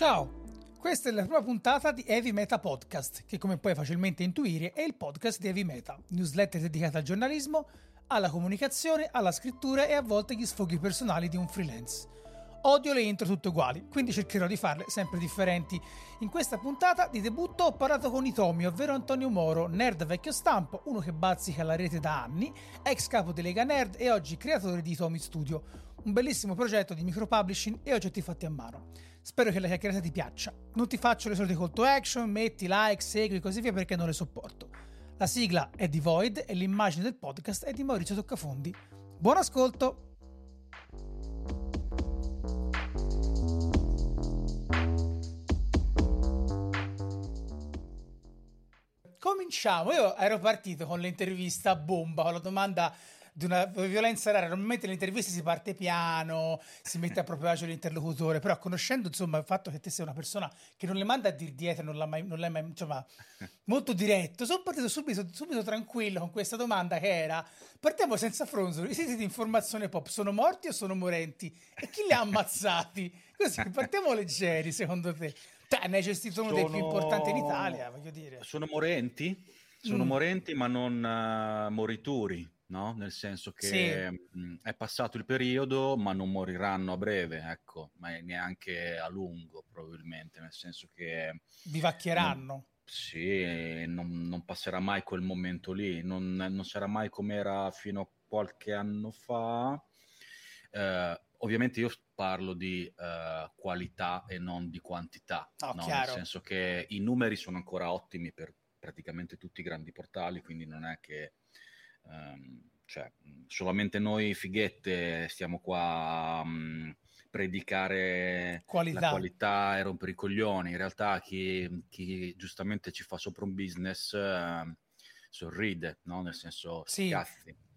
Ciao, questa è la prima puntata di Heavy Meta Podcast, che come puoi facilmente intuire è il podcast di Heavy Meta, newsletter dedicata al giornalismo, alla comunicazione, alla scrittura e a volte agli sfoghi personali di un freelance. Odio le intro tutte uguali, quindi cercherò di farle sempre differenti. In questa puntata di debutto ho parlato con Itomi, ovvero Antonio Moro, nerd vecchio stampo, uno che bazzica la rete da anni, ex capo di Lega Nerd e oggi creatore di Itomi Studio, un bellissimo progetto di micropublishing e oggetti fatti a mano. Spero che la chiacchierata ti piaccia. Non ti faccio le solite call to action, metti like, segui e così via perché non le sopporto. La sigla è di Void e l'immagine del podcast è di Maurizio Toccafondi. Buon ascolto! Cominciamo. Io ero partito con l'intervista bomba, con la domanda di una violenza rara. Normalmente nelle interviste si parte piano, si mette a proprio agio l'interlocutore, però conoscendo insomma il fatto che te sei una persona che non le manda a dir dietro, non l'ha mai, non l'hai mai, insomma, molto diretto, sono partito subito, subito tranquillo con questa domanda che era, partiamo senza fronzoli, i siti di informazione pop sono morti o sono morenti? E chi li ha ammazzati? Così, partiamo leggeri secondo te. Ne hai gestito uno sono... dei più importanti in Italia, voglio dire. Sono morenti? Sono mm. morenti, ma non uh, morituri, no? Nel senso che sì. mm, è passato il periodo, ma non moriranno a breve, ecco, ma neanche a lungo, probabilmente, nel senso che... Vivacchieranno. Non, sì, non, non, passerà mai quel momento lì, non, non sarà mai come era fino a qualche anno fa. Eh, ovviamente io parlo di uh, qualità e non di quantità, oh, no? nel senso che i numeri sono ancora ottimi per praticamente tutti i grandi portali, quindi non è che um, cioè, solamente noi fighette stiamo qua a um, predicare qualità. la qualità e rompere i coglioni, in realtà chi, chi giustamente ci fa sopra un business uh, sorride, no? nel senso sì. cazzi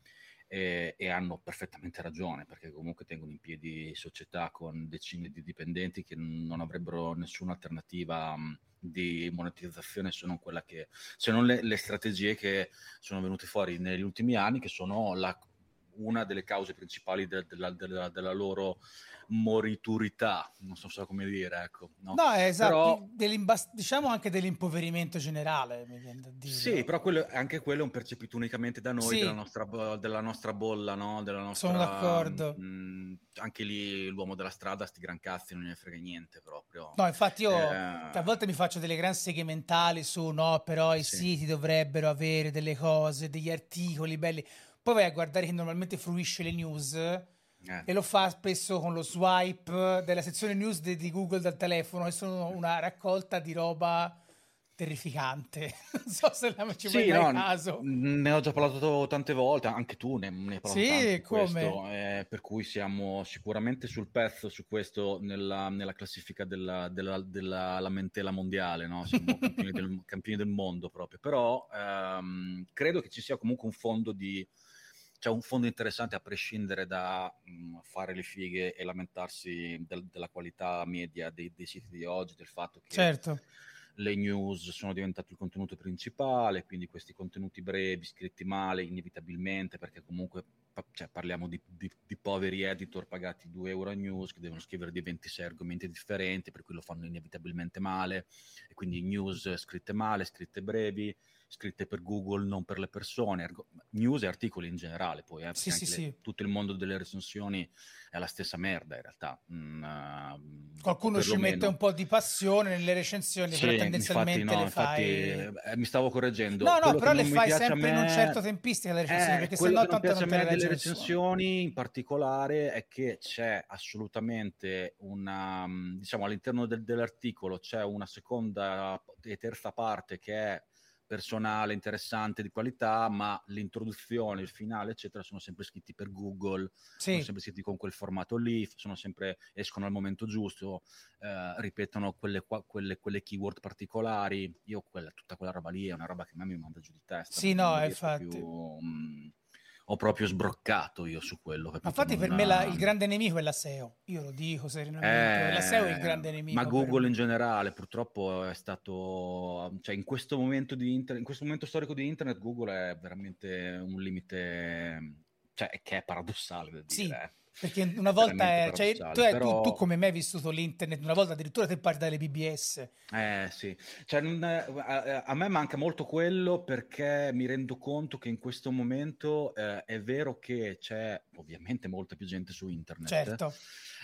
e, e, hanno perfettamente ragione perché comunque tengono in piedi società con decine di dipendenti che non avrebbero nessuna alternativa mh, di monetizzazione se non, che, se non le, le strategie che sono venute fuori negli ultimi anni che sono la una delle cause principali de- della, della, della, loro moriturità, non so, so come dire, ecco. No, no esatto, però... diciamo anche dell'impoverimento generale. Sì, però quello, anche quello è un percepito unicamente da noi, sì. della, nostra, della, nostra, bolla, no? Della nostra, Sono d'accordo. Mh, mm, anche lì l'uomo della strada, sti gran cazzi, non ne frega niente proprio. No, infatti io eh... a volte mi faccio delle gran seghe mentali su, no, però i sì. siti dovrebbero avere delle cose, degli articoli belli poi vai a guardare che normalmente fruisce le news eh. e lo fa spesso con lo swipe della sezione news di, di Google dal telefono, che sono una raccolta di roba terrificante. non so se la ci sì, no, caso. Ne ho già parlato tante volte, anche tu ne, ne hai parlato sì, come? Questo, eh, per cui siamo sicuramente sul pezzo su questo nella, nella classifica della, della, della lamentela mondiale, no? siamo campioni, del, campioni del mondo proprio, però ehm, credo che ci sia comunque un fondo di c'è un fondo interessante a prescindere da mh, mm, fare le fighe e lamentarsi del, della qualità media dei, dei, siti di oggi, del fatto che certo. le news sono diventate il contenuto principale, quindi questi contenuti brevi, scritti male, inevitabilmente, perché comunque cioè, parliamo di, di, di, poveri editor pagati 2 euro a news che devono scrivere di 26 argomenti differenti, per cui lo fanno inevitabilmente male, e quindi news scritte male, scritte brevi scritte per Google, non per le persone, news e articoli in generale, poi eh, sì, sì, le, sì. tutto il mondo delle recensioni è la stessa merda in realtà. Mm, uh, Qualcuno ci mette un po' di passione nelle recensioni, però tendenzialmente infatti, no, le fai... Infatti, eh, mi stavo correggendo. No, no, però le fai sempre me... in un certo tempistica le recensioni, eh, perché sennò tanto non te le delle recensioni in particolare è che c'è assolutamente una, mm, diciamo all'interno del, dell'articolo c'è una seconda e terza parte che è personale, interessante, di qualità, ma l'introduzione, il finale, eccetera, sono sempre scritti per Google, sì. sono sempre scritti con quel formato lì, sono sempre, escono al momento giusto, eh, ripetono quelle, quelle, quelle, keyword particolari. Io quella, tutta quella roba lì è una roba che a me mi manda giù di testa. Sì, no, infatti. Più, mh, ho proprio sbroccato io su quello. Capito? Infatti, per me la, il grande nemico è la SEO. Io lo dico serenamente: eh, la SEO è il grande nemico. Ma Google in generale, purtroppo, è stato. Cioè, in questo momento di internet, in questo momento storico di internet, Google è veramente un limite. Cioè, che è paradossale da dire. Sì. Eh. Perché una volta, è, cioè, tu, però... tu, tu, come me hai vissuto l'internet, una volta addirittura te parti dalle BBS. Eh sì, cioè, non, a, a, me manca molto quello perché mi rendo conto che in questo momento eh, è vero che c'è ovviamente molta più gente su internet. Certo.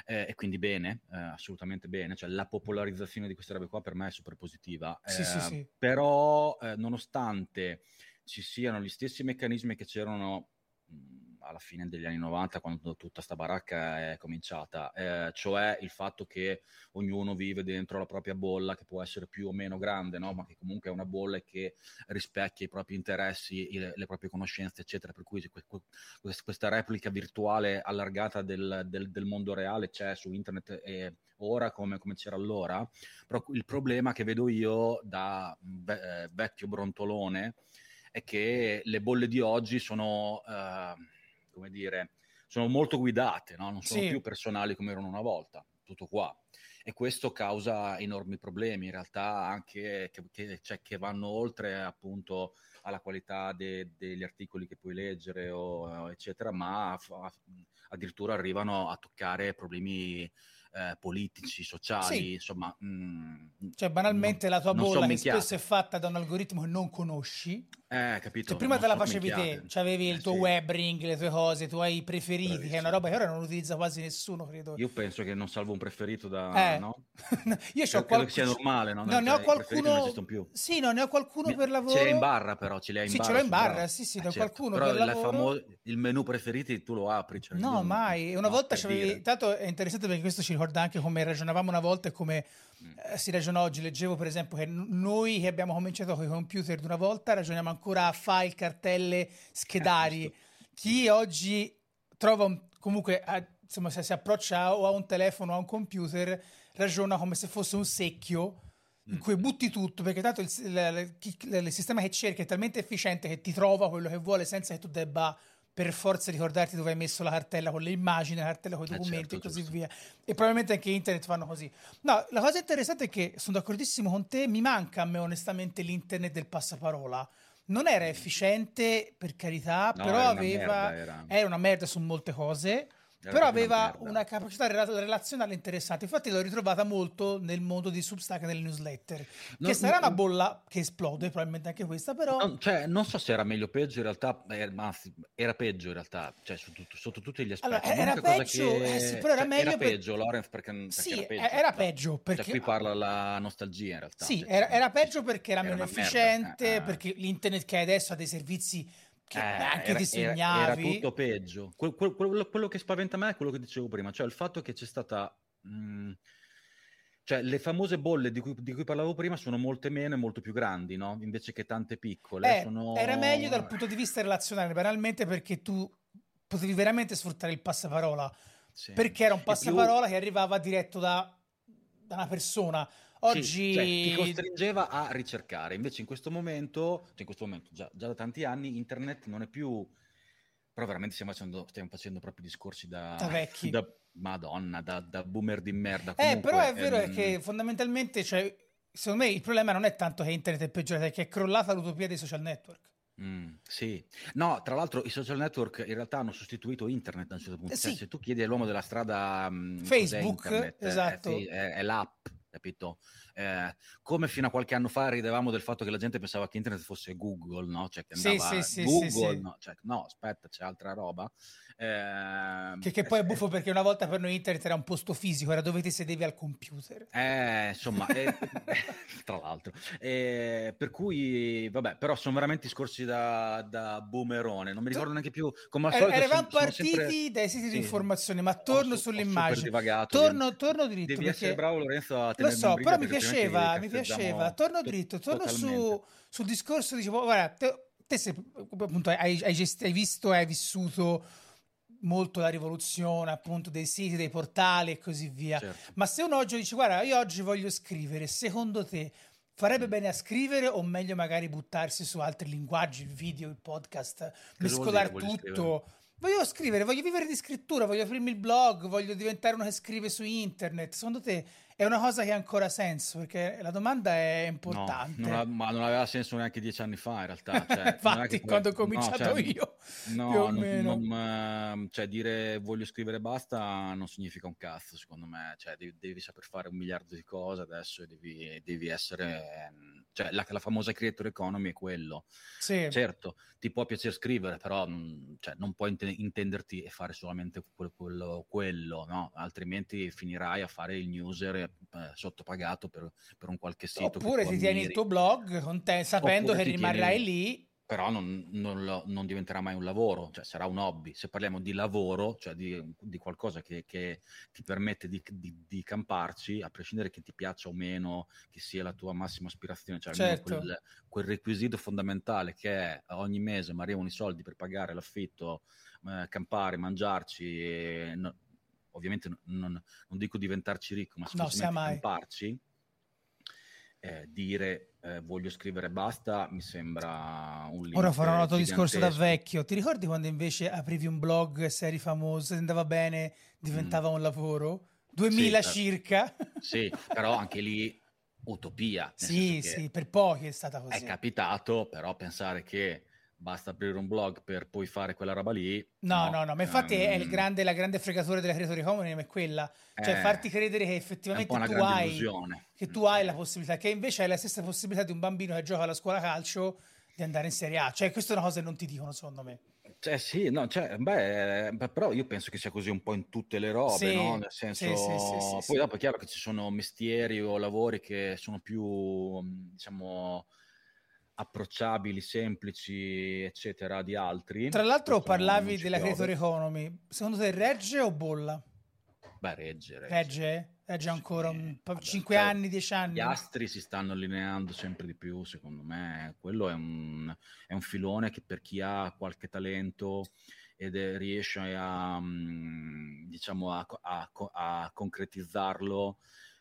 Eh, e quindi bene, eh, assolutamente bene, cioè la popolarizzazione di queste robe qua per me è super positiva. Sì, sì, sì. Però eh, nonostante ci siano gli stessi meccanismi che c'erano alla fine degli anni 90 quando tutta sta baracca è cominciata, eh, cioè il fatto che ognuno vive dentro la propria bolla che può essere più o meno grande, no? ma che comunque è una bolla che rispecchia i propri interessi, le, le proprie conoscenze, eccetera, per cui questa replica virtuale allargata del, del, del mondo reale c'è su internet e ora come, come, c'era allora, però il problema che vedo io da ve- eh, vecchio brontolone è che le bolle di oggi sono... Uh, come dire, sono molto guidate, no? non sono sì. più personali come erano una volta, tutto qua. E questo causa enormi problemi, in realtà anche che, che, cioè, che vanno oltre appunto alla qualità de, degli articoli che puoi leggere, o, eccetera, ma a, a, addirittura arrivano a toccare problemi eh, politici, sociali, sì. insomma... Mm, cioè banalmente non, la tua bolla che spesso è fatta da un algoritmo che non conosci. Eh, capito. Cioè, prima te la facevi te, cioè avevi eh, il tuo sì. web ring, le tue cose, i tuoi preferiti, Bravissimo. che è una roba che ora non utilizza quasi nessuno, credo. Io penso che non salvo un preferito da... Eh. No? Io ho qualcuno... che sia normale, no? no ne ho qualcuno... Sì, no, ne ho qualcuno per lavoro. Ce l'hai in barra però, ce l'hai in sì, barra. Sì, ce l'ho in barra, sì, sì, da certo. qualcuno però per lavoro. Famo... il menu preferiti tu lo apri. Cioè no, mai. Una volta c'avevi... Tanto è interessante perché questo ci ricorda anche come ragionavamo una volta e come mm. eh, si ragiona oggi. Leggevo per esempio che noi che abbiamo cominciato con i computer di una volta ragioniamo ancora file, cartelle, schedari. Eh, Chi oggi trova un, comunque, a, insomma, se si approccia o a un telefono o a un computer, ragiona come se fosse un secchio in mm. cui butti tutto perché tanto il, il, il, il, sistema che cerchi è talmente efficiente che ti trova quello che vuole senza che tu debba per forza ricordarti dove hai messo la cartella con le immagini, la cartella con i eh, documenti eh certo, e così giusto. via. E probabilmente anche internet fanno così. No, la cosa interessante è che sono d'accordissimo con te, mi manca a me onestamente l'internet del passaparola. Non era efficiente, per carità, no, però aveva... Merda, era. era una merda su molte cose però aveva una, una capacità relazionale interessante. Infatti l'ho ritrovata molto nel mondo di Substack e nelle newsletter. No, che sarà no, una bolla che esplode, probabilmente anche questa, però. No, cioè, non so se era meglio o peggio, in realtà, eh, era peggio in realtà, cioè, sotto, sotto tutti gli aspetti. Allora, era peggio, che... eh sì, però era cioè, meglio. Era peggio, per... Lorenz, perché, perché sì, era peggio. Era peggio cioè, perché. Cioè, qui parla la nostalgia in realtà. Sì, cioè, era, era, peggio perché era, era meno efficiente, eh, perché l'internet che hai adesso ha dei servizi che eh, anche era, disegnavi. Era, era tutto peggio. Quello, quello, quello, che spaventa me è quello che dicevo prima, cioè il fatto che c'è stata... Mh, mm, cioè, le famose bolle di cui, di cui, parlavo prima sono molte meno e molto più grandi, no? Invece che tante piccole. Eh, sono... Era meglio dal punto di vista relazionale, banalmente perché tu potevi veramente sfruttare il passaparola. Sì. Perché era un passaparola più... che arrivava diretto da, da una persona Oggi sì, cioè, ti costringeva a ricercare, invece in questo momento, cioè in questo momento già, già, da tanti anni, internet non è più. Però veramente stiamo facendo, stiamo facendo proprio discorsi da, da vecchi. Da, Madonna, da, da, boomer di merda. Comunque, eh, però è vero ehm... che fondamentalmente, cioè, secondo me il problema non è tanto che internet è peggiorato, è che è crollata l'utopia dei social network. Mm, sì, no, tra l'altro i social network in realtà hanno sostituito internet da un certo punto. Eh, cioè, sì. Se tu chiedi all'uomo della strada um, Facebook, internet, esatto. è, è, è l'app capito? Eh, come fino a qualche anno fa ridevamo del fatto che la gente pensava che internet fosse Google, no? Cioè che andava sì, sì, Google, sì, no? Cioè, no, aspetta, c'è altra roba. Eh, che, che, poi è buffo perché una volta per noi internet era un posto fisico, era dove ti sedevi al computer. Eh, insomma, eh, tra l'altro. Eh, per cui, vabbè, però sono veramente discorsi da, da boomerone, non mi ricordo neanche più come al solito. Eravamo partiti sempre... dai siti sì. di informazione, ma torno sull'immagine. Torno, torno dritto. Devi perché... bravo Lorenzo a Lo so, però mi piaceva, mi piaceva. Torno dritto, torno su, sul discorso, dicevo, guarda, te, te sei, appunto, hai, hai, hai visto, hai vissuto molto la rivoluzione appunto dei siti, dei portali e così via. Certo. Ma se uno oggi dice guarda, io oggi voglio scrivere, secondo te farebbe bene a scrivere o meglio magari buttarsi su altri linguaggi, il video, il podcast, mescolare tutto? Voglio scrivere, voglio vivere di scrittura, voglio aprirmi il blog, voglio diventare uno che scrive su internet. Secondo te è una cosa che ha ancora senso? Perché la domanda è importante. No, non ha, ma non aveva senso neanche dieci anni fa, in realtà. Cioè, Infatti, quando ho cominciato no, cioè, io. No, non, non, ehm, cioè, dire voglio scrivere basta non significa un cazzo, secondo me. Cioè, devi, devi saper fare un miliardo di cose adesso e devi, devi essere... Cioè, la, la, famosa creator economy è quello. Sì. Certo, ti può piacere scrivere, però cioè, non puoi intenderti e fare solamente quello, quello, quello no? altrimenti finirai a fare il newser eh, sottopagato per, per, un qualche sito. Oppure ti tieni il tuo blog con te, sapendo Oppure che rimarrai tieni... lì. Però non, non, lo, non, diventerà mai un lavoro, cioè sarà un hobby. Se parliamo di lavoro, cioè di, di qualcosa che, che, ti permette di, di, di, camparci, a prescindere che ti piaccia o meno, che sia la tua massima aspirazione, cioè certo. quel, quel, requisito fondamentale che è ogni mese mi arrivano i soldi per pagare l'affitto, eh, campare, mangiarci, no, ovviamente non, non, dico diventarci ricco, ma semplicemente no, camparci, eh, dire eh, voglio scrivere basta mi sembra un limite Ora farò un altro discorso da vecchio. Ti ricordi quando invece aprivi un blog se eri famoso, se andava bene, diventava mm. un lavoro? 2000 sì, circa. Sì, però anche lì utopia. Sì, sì, per pochi è stata così. È capitato, però pensare che basta aprire un blog per poi fare quella roba lì. No, no, no, no ma infatti um, è il grande, la grande fregatura della creatori economy è quella, cioè eh, farti credere che effettivamente tu hai, che tu hai la possibilità, che invece hai la stessa possibilità di un bambino che gioca alla scuola calcio di andare in Serie A, cioè questa è una cosa che non ti dicono secondo me. Cioè, sì, no, cioè, beh, però io penso che sia così un po' in tutte le robe, sì, no? Nel senso, sì, sì, poi dopo è chiaro che ci sono mestieri o lavori che sono più, diciamo, approcciabili, semplici, eccetera, di altri. Tra l'altro parlavi della creator economy, secondo te regge o bolla? Beh, regge. Regge? Regge, regge ancora un po', 5 cioè, anni, 10 anni? Gli astri si stanno allineando sempre di più, secondo me. Quello è un, è un filone che per chi ha qualche talento ed è, riesce a, mm, diciamo, a, a, a concretizzarlo,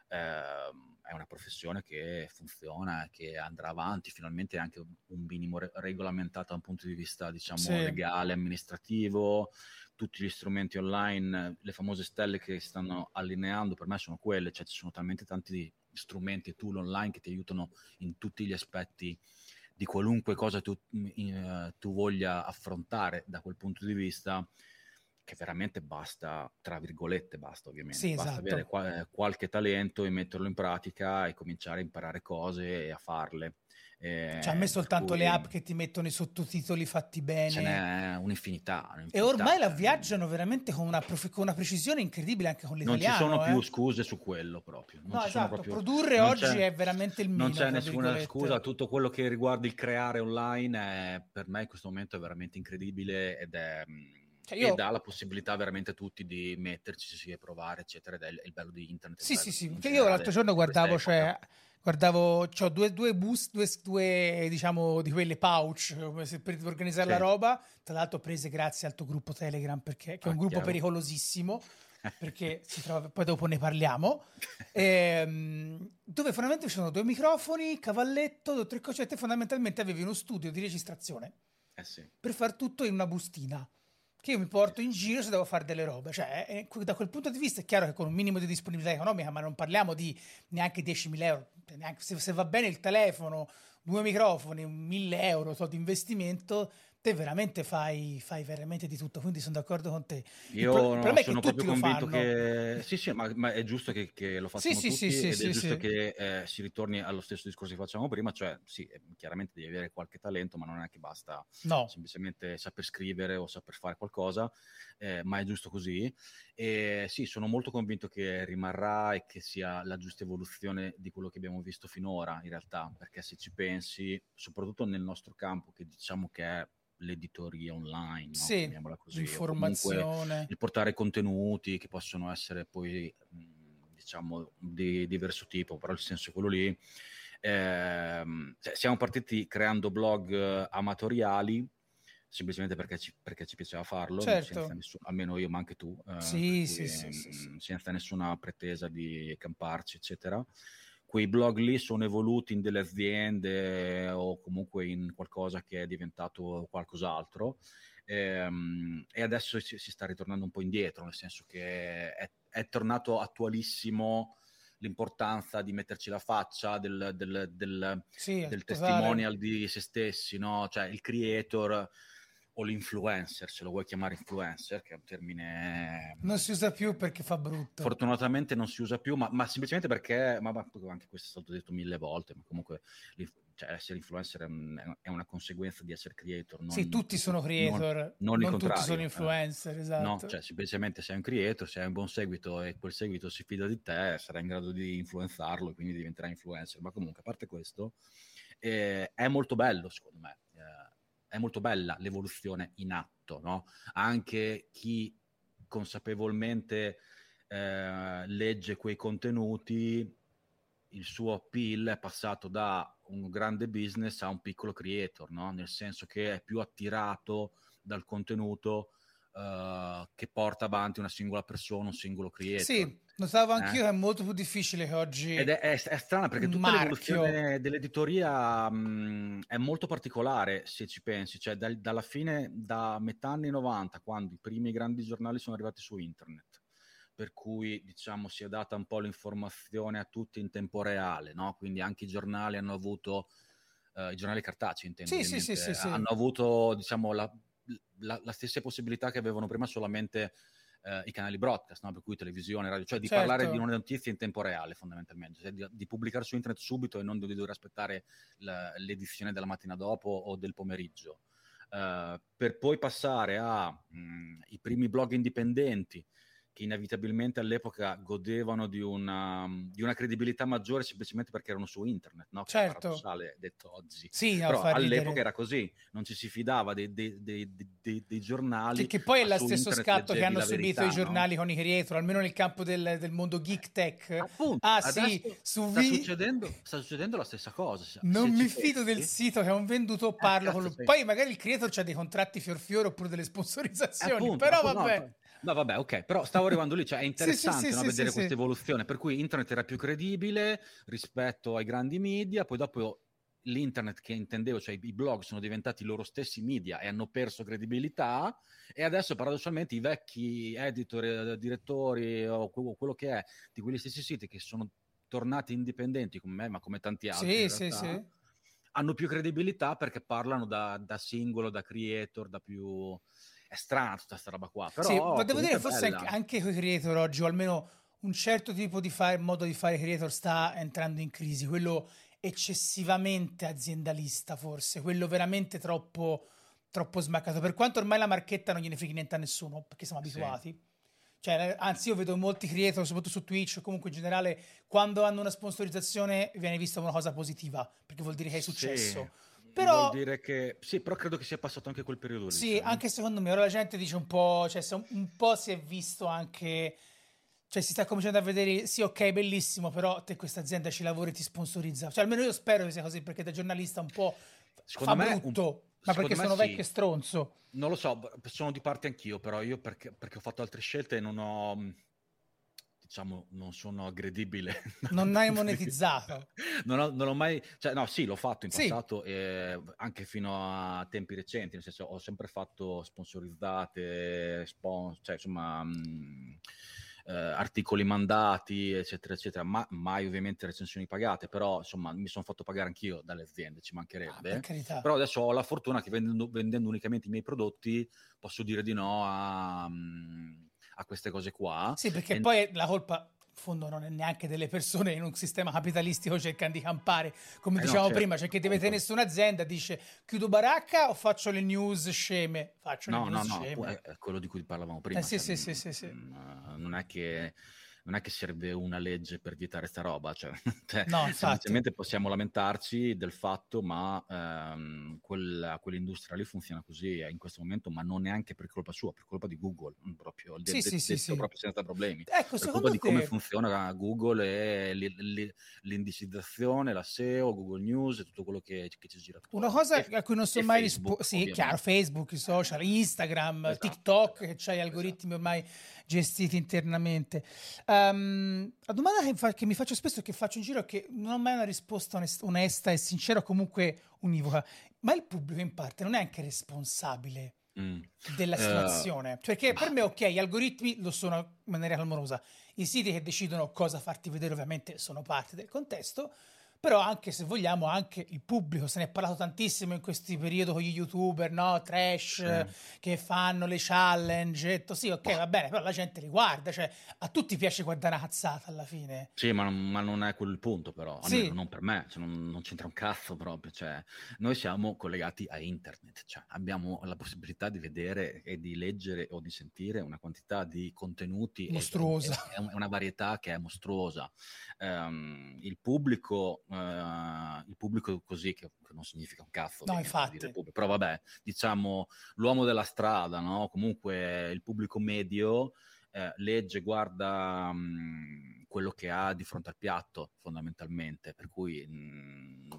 eh, è una professione che funziona, che andrà avanti, finalmente anche un minimo re- regolamentato da un punto di vista, diciamo, sì. legale, amministrativo, tutti gli strumenti online, le famose stelle che stanno allineando, per me sono quelle, cioè ci sono talmente tanti strumenti e tool online che ti aiutano in tutti gli aspetti di qualunque cosa tu, uh, tu voglia affrontare da quel punto di vista che veramente basta, tra virgolette, basta ovviamente, sì, basta esatto. avere qual- qualche talento e metterlo in pratica e cominciare a imparare cose e a farle. Eh, cioè, a me soltanto cui... le app che ti mettono i sottotitoli fatti bene. Ce n'è un'infinità. un'infinità. E ormai la viaggiano veramente con una, prof... con una, precisione incredibile anche con l'italiano. Non ci sono eh? più scuse su quello proprio. Non no, esatto. Proprio... Produrre oggi c'è... è veramente il minimo. Non c'è nessuna scusa. Tutto quello che riguarda il creare online è, per me in questo momento è veramente incredibile ed è cioè io... E dà la possibilità veramente a tutti di metterci e provare, eccetera. Ed è il, bello di internet. Sì, sì, sì. Che io l'altro giorno guardavo, cioè, guardavo, ho due, due bus, due, due, diciamo, di quelle pouch per organizzare sì. la roba. Tra l'altro, prese grazie al tuo gruppo Telegram, perché che è un ah, gruppo chiaro. pericolosissimo. perché si trova, poi dopo ne parliamo. Ehm, dove fondamentalmente ci sono due microfoni, cavalletto, due tre cose. Fondamentalmente avevi uno studio di registrazione eh sì. per far tutto in una bustina che io mi porto in giro se devo fare delle robe. Cioè, eh, da quel punto di vista è chiaro che con un minimo di disponibilità economica, ma non parliamo di neanche 10.000 euro, neanche, se, se, va bene il telefono, due microfoni, 1.000 euro so, di investimento, te veramente fai, fai, veramente di tutto, quindi sono d'accordo con te. Io pro- no, sono proprio convinto che sì, sì, ma, ma, è giusto che, che lo facciano sì, tutti sì, sì, è giusto che eh, si ritorni allo stesso discorso che facciamo prima, cioè sì, eh, chiaramente devi avere qualche talento, ma non è che basta no. semplicemente saper scrivere o saper fare qualcosa, eh, ma è giusto così. E sì, sono molto convinto che rimarrà e che sia la giusta evoluzione di quello che abbiamo visto finora, in realtà, perché se ci pensi, soprattutto nel nostro campo, che diciamo che è l'editoria online, no? sì, l'informazione, il portare contenuti che possono essere poi diciamo di diverso tipo, però il senso è quello lì. Eh, siamo partiti creando blog amatoriali semplicemente perché ci, perché ci piaceva farlo, certo. nessun, almeno io, ma anche tu, eh, sì, sì, sì, senza nessuna pretesa di camparci, eccetera. quei blog lì sono evoluti in delle aziende o comunque in qualcosa che è diventato qualcos'altro ehm, e adesso si, si, sta ritornando un po' indietro, nel senso che è, è tornato attualissimo l'importanza di metterci la faccia del, del, del, sì, del testimonial di se stessi, no? cioè il creator o l'influencer, se lo vuoi chiamare influencer, che è un termine... Non si usa più perché fa brutto. Fortunatamente non si usa più, ma, ma semplicemente perché, ma, ma, anche questo è stato detto mille volte, ma comunque cioè, essere influencer è, una conseguenza di essere creator. Non, sì, tutti sono creator, non, non, non tutti sono influencer, eh. esatto. No, cioè semplicemente sei un creator, se hai un buon seguito e quel seguito si fida di te, sarai in grado di influenzarlo e quindi diventerai influencer. Ma comunque, a parte questo, eh, è molto bello secondo me. Eh, è molto bella l'evoluzione in atto, no? Anche chi consapevolmente eh, legge quei contenuti, il suo appeal è passato da un grande business a un piccolo creator, no? Nel senso che è più attirato dal contenuto uh, che porta avanti una singola persona, un singolo creator. Sì, notavo anch'io eh? che è molto più difficile che oggi. Ed è, è, è strana perché tutta marchio. l'evoluzione dell'editoria mh, è molto particolare se ci pensi, cioè dal, dalla fine, da metà anni 90, quando i primi grandi giornali sono arrivati su internet per cui diciamo si è data un po' l'informazione a tutti in tempo reale, no? quindi anche i giornali hanno avuto, uh, i giornali cartacei intendo, sì, sì, sì, hanno avuto diciamo, la, la, la, stessa possibilità che avevano prima solamente uh, i canali broadcast, no? per cui televisione, radio, cioè di certo. parlare di una notizia in tempo reale fondamentalmente, cioè di, di, pubblicare su internet subito e non di dover aspettare la, l'edizione della mattina dopo o del pomeriggio. Uh, per poi passare ai mm, primi blog indipendenti, che inevitabilmente all'epoca godevano di una, di una, credibilità maggiore semplicemente perché erano su internet, no? Certo. detto oggi. Sì, Però all'epoca ridere. era così, non ci si fidava dei, dei, dei, dei giornali. Che, che poi è lo stesso scatto che hanno subito verità, i giornali no? con i creator, almeno nel campo del, del mondo geek tech. Appunto, ah sì, su sta, vi... succedendo, sta succedendo la stessa cosa. Non mi fido del sito che è un venduto, eh, parlo eh, con lui. Poi magari il creator ha dei contratti fior fiore oppure delle sponsorizzazioni, appunto, però appunto, vabbè. No, No, vabbè, ok, però stavo arrivando lì, cioè è interessante sì, sì, no, sì, vedere questa evoluzione, per cui internet era più credibile rispetto ai grandi media, poi dopo l'internet che intendevo, cioè i blog sono diventati loro stessi media e hanno perso credibilità e adesso paradossalmente i vecchi editor, eh, direttori o quello che è di quegli stessi siti che sono tornati indipendenti come me, ma come tanti altri, sì, realtà, sì, hanno più credibilità perché parlano da, da singolo, da creator, da più è strana tutta questa roba qua. Però, sì, ma devo dire forse anche, anche con i creator oggi, o almeno un certo tipo di fare, modo di fare creator sta entrando in crisi, quello eccessivamente aziendalista forse, quello veramente troppo, troppo smaccato, per quanto ormai la marchetta non gliene frega niente a nessuno, perché siamo abituati. Sì. Cioè, anzi, io vedo molti creator, soprattutto su Twitch, o comunque in generale, quando hanno una sponsorizzazione viene vista come una cosa positiva, perché vuol dire che è successo. Sì però, vuol dire che sì, però credo che sia passato anche quel periodo lì. Sì, cioè. anche secondo me ora la gente dice un po', cioè un po' si è visto anche cioè si sta cominciando a vedere sì, ok, bellissimo, però te questa azienda ci lavori e ti sponsorizza. Cioè almeno io spero che sia così perché da giornalista un po' secondo fa me brutto, un, ma perché sono sì. vecchio e stronzo. Non lo so, sono di parte anch'io, però io perché, perché ho fatto altre scelte e non ho diciamo, non sono aggredibile. Non hai monetizzato? non, ho, non, ho, mai, cioè, no, sì, l'ho fatto in passato, sì. eh, anche fino a tempi recenti, nel senso, ho sempre fatto sponsorizzate, spons- cioè, insomma, mh, mm, eh, articoli mandati, eccetera, eccetera, ma mai ovviamente recensioni pagate, però, insomma, mi sono fatto pagare anch'io dalle aziende, ci mancherebbe. Ah, però adesso ho la fortuna che vendendo, vendendo, unicamente i miei prodotti posso dire di no a... Mh, mm, a queste cose qua. Sì, perché e... poi la colpa in fondo non è neanche delle persone in un sistema capitalistico cercano di campare, come eh dicevamo no, certo. prima, cioè che ti mette nessuna azienda dice chiudo baracca o faccio le news sceme? Faccio no, le news no, sceme. No, è quello di cui parlavamo prima. Eh, sì, sì, sì, sì, sì. Non è che non è che serve una legge per vietare sta roba, cioè, cioè no, semplicemente possiamo lamentarci del fatto, ma ehm, quella, quell'industria lì funziona così in questo momento, ma non neanche per colpa sua, per colpa di Google, proprio, sì, de- sì, de- sì, sì. proprio senza problemi. Ecco, per colpa te... di come funziona Google e l'indicizzazione, la SEO, Google News e tutto quello che, che ci gira. Una cosa e, a cui non so mai rispondere, sì, ovviamente. chiaro, Facebook, i social, Instagram, esatto, TikTok, esatto, che c'hai esatto. algoritmi ormai gestiti internamente. Um, la domanda che, fa, che, mi faccio spesso e che faccio in giro è che non ho mai una risposta onest- onesta e sincera o comunque univoca. Ma il pubblico in parte non è anche responsabile mm. della eh, situazione? Uh, Perché per me, ok, gli algoritmi lo sono in maniera clamorosa. I siti che decidono cosa farti vedere ovviamente sono parte del contesto, però anche se vogliamo anche il pubblico se ne è parlato tantissimo in questi periodi con gli youtuber no trash sì. che fanno le challenge detto, sì ok va bene però la gente li guarda cioè a tutti piace guardare una cazzata alla fine sì ma, ma non è quello il punto però sì. non per me cioè, non, non, c'entra un cazzo proprio cioè, noi siamo collegati a internet cioè, abbiamo la possibilità di vedere e di leggere o di sentire una quantità di contenuti mostruosa è una varietà che è mostruosa um, il pubblico uh, il pubblico così, che, che, non significa un cazzo. No, infatti. Però vabbè, diciamo l'uomo della strada, no? Comunque il pubblico medio eh, legge, guarda mh, mm, quello che ha di fronte al piatto, fondamentalmente. Per cui mh, mm,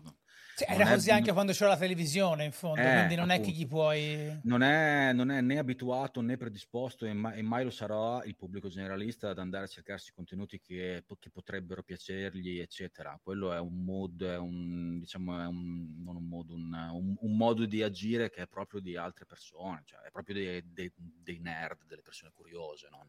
cioè, era così è... anche quando c'era la televisione, in fondo, eh, quindi non appunto. è che gli puoi... Non è, non è, né abituato né predisposto e mai, e mai, lo sarà il pubblico generalista ad andare a cercarsi contenuti che, che potrebbero piacergli, eccetera. Quello è un mood, è un, diciamo, è un, non un mood, un, un, un, modo di agire che è proprio di altre persone, cioè è proprio dei, dei, dei nerd, delle persone curiose, non,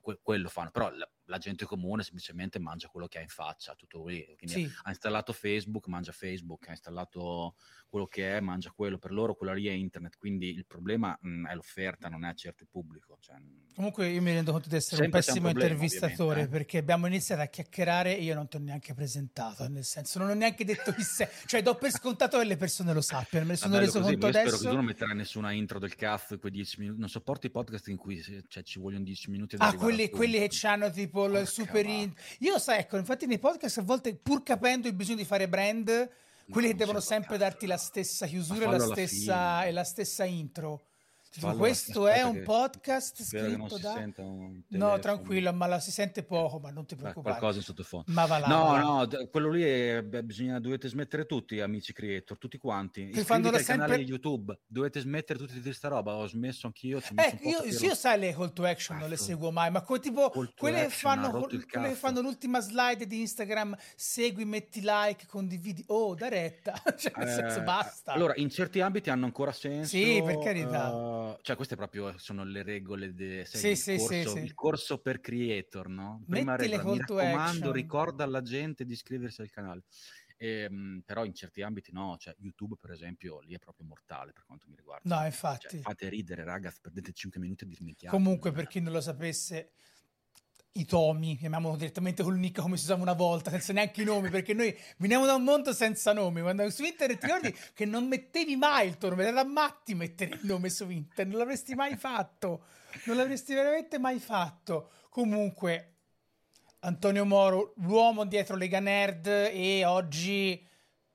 que, quello fanno. Però la, la, gente comune semplicemente mangia quello che ha in faccia, tutto lì. Quindi sì. ha installato Facebook, mangia Facebook, installato quello che è, mangia quello, per loro quella lì è internet, quindi il problema mh, mm, è l'offerta, non è certo il pubblico. Cioè, Comunque io mi rendo conto di essere un pessimo un problema, intervistatore eh. perché abbiamo iniziato a chiacchierare e io non ti ho neanche presentato, nel senso non ho neanche detto chi sei, cioè do per scontato che le persone lo sappiano, me ne sono reso così, conto adesso. Spero che tu non metterai nessuna intro del cazzo quei 10 minuti, non sopporto i podcast in cui cioè, ci vogliono 10 minuti. Ah, quelli, quelli che hanno tipo il super... In... Io sai, ecco, infatti nei podcast a volte pur capendo il bisogno di fare brand quelli che devono sempre darti la stessa chiusura e la stessa, e la stessa intro. Fallo, questo è un podcast scritto da... no, tranquillo, ma la si sente poco, ma non ti preoccupare. qualcosa in sottofondo. Ma va là. No, va. no, quello lì è, beh, bisogna, dovete smettere tutti, amici creator, tutti quanti. Che fanno al sempre... canale YouTube, dovete smettere tutti di questa roba, ho smesso anch'io. Eh, io, io sai le call to action non le seguo mai, ma come tipo quelle fanno, quelle che fanno l'ultima slide di Instagram, segui, metti like, condividi, oh, da retta, cioè nel eh, senso basta. Allora, in certi ambiti hanno ancora senso. Sì, per carità. Uh, cioè queste proprio sono le regole del sì, sì, corso, sì, il corso per creator, no? Prima Metti regola, mi raccomando, ricorda alla gente di iscriversi al canale. E, ehm, però in certi ambiti no, cioè YouTube per esempio lì è proprio mortale per quanto mi riguarda. No, cioè, infatti. Cioè, fate ridere, ragazzi, perdete 5 minuti a dirmi chiaro. Comunque, per chi non lo sapesse, i tomi, chiamiamolo direttamente col nick come si usava una volta, senza neanche i nomi, perché noi veniamo da un mondo senza nomi. Quando su internet ti ricordi che non mettevi mai il tuo nome, era matti mettere il nome su internet, non l'avresti mai fatto, non l'avresti veramente mai fatto. Comunque, Antonio Moro, l'uomo dietro Lega Nerd e oggi,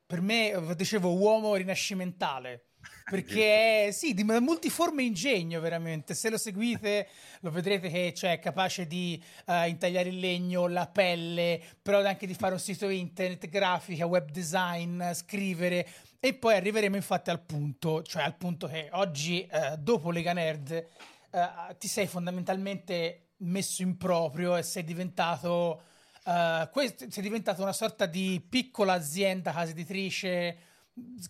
per me, dicevo, uomo rinascimentale perché sì, di multiforme ingegno veramente. Se lo seguite lo vedrete che cioè, è capace di uh, intagliare il legno, la pelle, però anche di fare un sito internet, grafica, web design, scrivere. E poi arriveremo infatti al punto, cioè al punto che oggi, uh, dopo Lega Nerd, uh, ti sei fondamentalmente messo in proprio e sei diventato, questo, sei diventato una sorta di piccola azienda casa editrice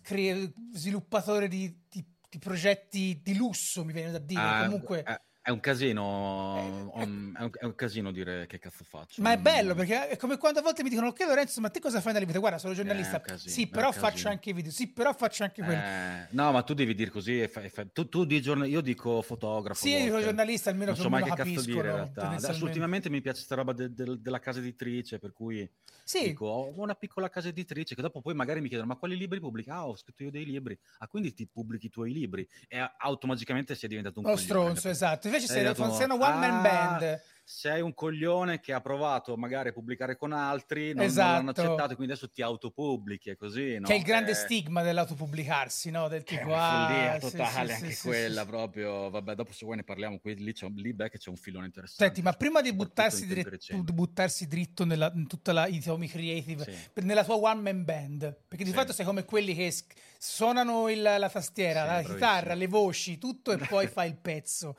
cre- sviluppatore di, di, di, progetti di lusso, mi viene da dire. Ah, Comunque. Eh, è un casino, eh, um, è, un, è, un, casino dire che cazzo faccio. Ma è bello perché è come quando a volte mi dicono: Ok, Lorenzo, ma te cosa fai nella vita? Guarda, sono giornalista. Casino, sì, però faccio anche video. Sì, però faccio anche quello. Eh, no, ma tu devi dire così. Fai, fai, tu, tu di giornalista, io dico fotografo. Sì, io dico giornalista, almeno non so mai che capisco, cazzo dire in realtà. Adesso, ultimamente mi piace questa roba de, de, della casa editrice, per cui sì. dico: Ho una piccola casa editrice che dopo poi magari mi chiedono: Ma quali libri pubblica? Ah, ho scritto io dei libri. Ah, quindi ti pubblichi i tuoi libri. E automaticamente sei diventato un Lo stronzo, esatto. Invece sei, sei una one man band. Ah, sei un coglione che ha provato magari a pubblicare con altri, non, esatto. non l'hanno esatto. accettato, quindi adesso ti autopubblichi così. No? Che è il grande eh... stigma dell'autopubblicarsi, no? Del tipo, ah, totale sì, anche sì, quella, sì, proprio. Vabbè, dopo se vuoi ne parliamo, qui, lì, c'è, lì beh, che c'è un filone interessante. Senti, ma prima di buttarsi, diretto, di buttarsi dritto nella, in tutta la Itomi Creative, nella tua one man band, perché di fatto sei come quelli che suonano il, la tastiera, la chitarra, le voci, tutto e poi fai il pezzo.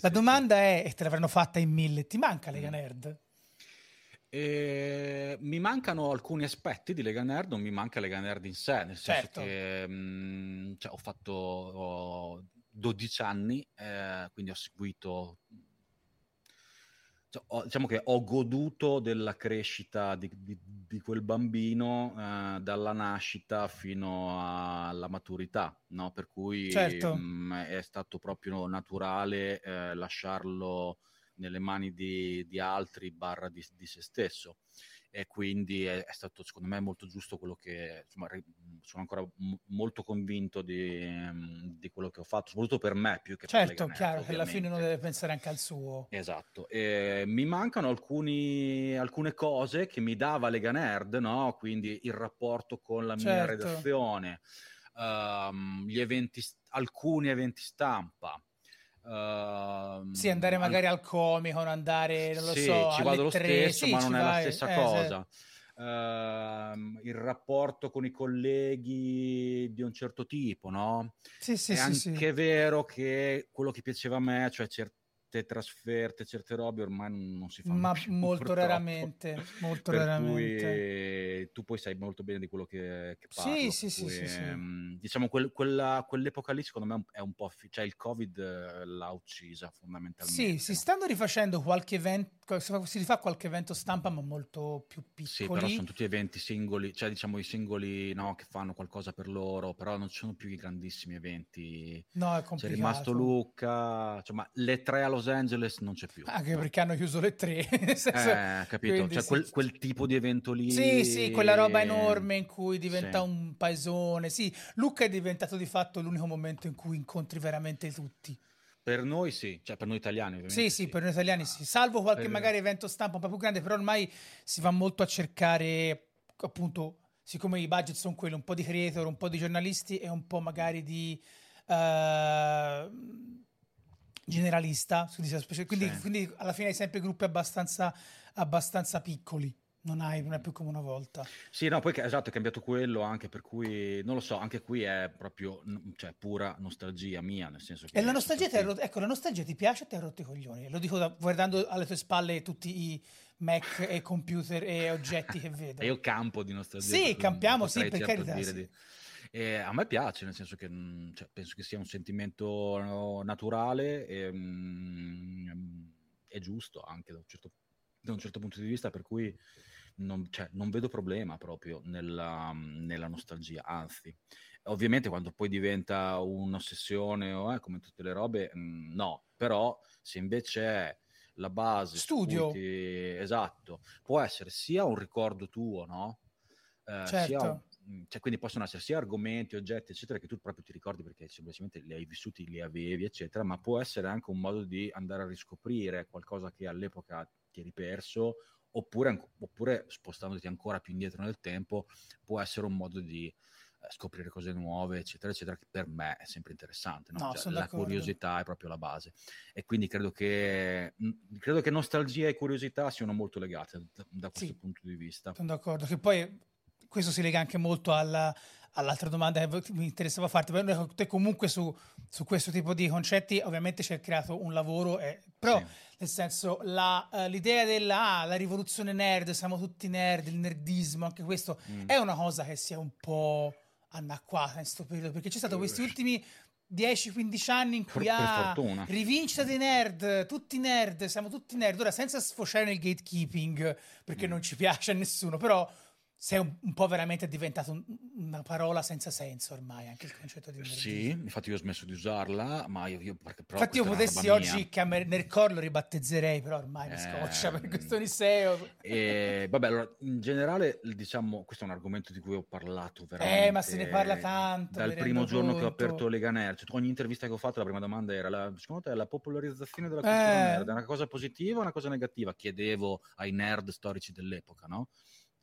la domanda è, e te l'avranno fatta in mille, ti manca Lega mm. Nerd? E mi mancano alcuni aspetti di Lega Nerd, non mi manca Lega Nerd in sé, nel senso Certo. che mh, cioè, ho fatto ho 12 anni, eh, quindi ho seguito, cioè, ho- diciamo che ho goduto della crescita di, di- di quel bambino eh, dalla nascita fino alla maturità, no? Per cui Certo. mh, è stato proprio naturale eh, lasciarlo nelle mani di, di altri barra di, di se stesso e quindi è, è stato secondo me molto giusto quello che insomma, sono ancora m- molto convinto di, di quello che ho fatto soprattutto per me più che per Certo, Lega Nerd, chiaro, che alla fine uno deve pensare anche al suo. Esatto, E mi mancano alcuni, alcune cose che mi dava Lega Nerd, no? Quindi il rapporto con la mia Certo. redazione, ehm, gli eventi, alcuni eventi stampa. Ehm, Sì, andare al- magari al Comic Con, andare, non lo sì, so, ci vado lo stesso, sì, ma non è la vai, stessa eh, cosa. Ehm, il rapporto con i colleghi di un certo tipo, no? Sì, sì, È sì, anche sì. vero che quello che piaceva a me, cioè certe trasferte, certe robe ormai non, non si fanno Ma più, molto raramente, molto Per raramente. cui tu poi sai molto bene di quello che, che Sì, parlo. sì, per sì, cui, sì, sì. ehm, diciamo quel- quella- quell'epoca lì secondo me è un, po', cioè il Covid eh, l'ha uccisa fondamentalmente. Sì, si no? stanno rifacendo qualche evento, si rifà qualche evento stampa, ma molto più Sì, però piccoli. sono tutti eventi singoli, cioè diciamo i singoli no, che fanno qualcosa per loro, però non ci sono più i grandissimi eventi. No, è C'è rimasto complicato. Luca, cioè, ma le tre a Los Angeles non c'è più. Anche perché hanno chiuso le tre, nel senso- Eh, capito? Cioè sì. quel, quel tipo di evento lì. Sì, sì, quella roba enorme in cui diventa Sì. un paesone. Sì, Lucca è diventato di fatto l'unico momento in cui incontri veramente tutti. Per noi sì, cioè per noi italiani ovviamente. Sì, sì, per noi italiani sì. Salvo qualche Per- magari evento stampa un po' più grande, però ormai si va molto a cercare, appunto, siccome i budget sono quelli, un po' di creator, un po' di giornalisti e un po' magari di eh, generalista. Quindi, Sì. quindi alla fine hai sempre gruppi abbastanza, abbastanza piccoli. Non, hai, non è più come una volta. Sì, no, poi esatto, è cambiato quello anche per cui, non lo so, anche qui è proprio, cioè, pura nostalgia mia, nel senso che... E la nostalgia, ti rotto- ecco, la nostalgia ti piace o ti ha rotto i coglioni? Lo dico da- guardando alle tue spalle tutti i Mac e computer e oggetti che vedo. E io campo di nostalgia. Sì, campiamo, sì, per certo carità, dire sì. di- E a me piace, nel senso che mm, cioè, penso che sia un sentimento no, naturale e mm, è giusto anche da un, certo, da un certo punto di vista, per cui non, cioè, non vedo problema proprio nella, nella nostalgia, anzi. Ovviamente quando poi diventa un'ossessione o eh, come tutte le robe, mm, no, però se invece è la base Studio. ti- esatto, può essere sia un ricordo tuo, no? Eh, sia Certo. un- cioè, quindi possono essere sia argomenti, oggetti, eccetera, che tu proprio ti ricordi perché semplicemente li hai vissuti, li avevi, eccetera, ma può essere anche un modo di andare a riscoprire qualcosa che all'epoca ti eri perso, oppure, oppure spostandoti ancora più indietro nel tempo, può essere un modo di eh, scoprire cose nuove, eccetera, eccetera, che per me è sempre interessante. no? No, Cioè, la d'accordo. curiosità è proprio la base. E quindi credo che, mh, credo che nostalgia e curiosità siano molto legate da, da questo Sì. punto di vista. Sono d'accordo. Che poi questo si lega anche molto alla- all'altra domanda che mi interessava farti. Però te comunque su, su questo tipo di concetti ovviamente ci hai creato un lavoro, eh, però Sì. nel senso la, eh, l'idea della ah, la rivoluzione nerd, siamo tutti nerd, il nerdismo, anche questo Mm. è una cosa che si è un po' anacquata in questo periodo, perché c'è stato questi ultimi 10-15 anni in cui per ah, rivincita dei nerd, tutti nerd, siamo tutti nerd. Ora, senza sfociare nel gatekeeping, perché Mm. non ci piace a nessuno, però sei un, un po' veramente diventato un- una parola senza senso ormai, anche il concetto di nerdismo. Sì, infatti io ho smesso di usarla, ma io, io Infatti io potessi oggi chiamare Nerdcore lo ribattezzerei, però ormai mi Eh, scoccia per mm. questioni SEO. E, vabbè, allora, in generale, diciamo, questo è un argomento di cui ho parlato veramente. Eh, ma se ne parla tanto, Dal primo giorno che ho conto. aperto Lega Nerd, cioè, ogni intervista che ho fatto, la prima domanda era: la, secondo te la popolarizzazione della Eh. cultura nerd è una cosa positiva o una cosa negativa? Chiedevo ai nerd storici dell'epoca, no?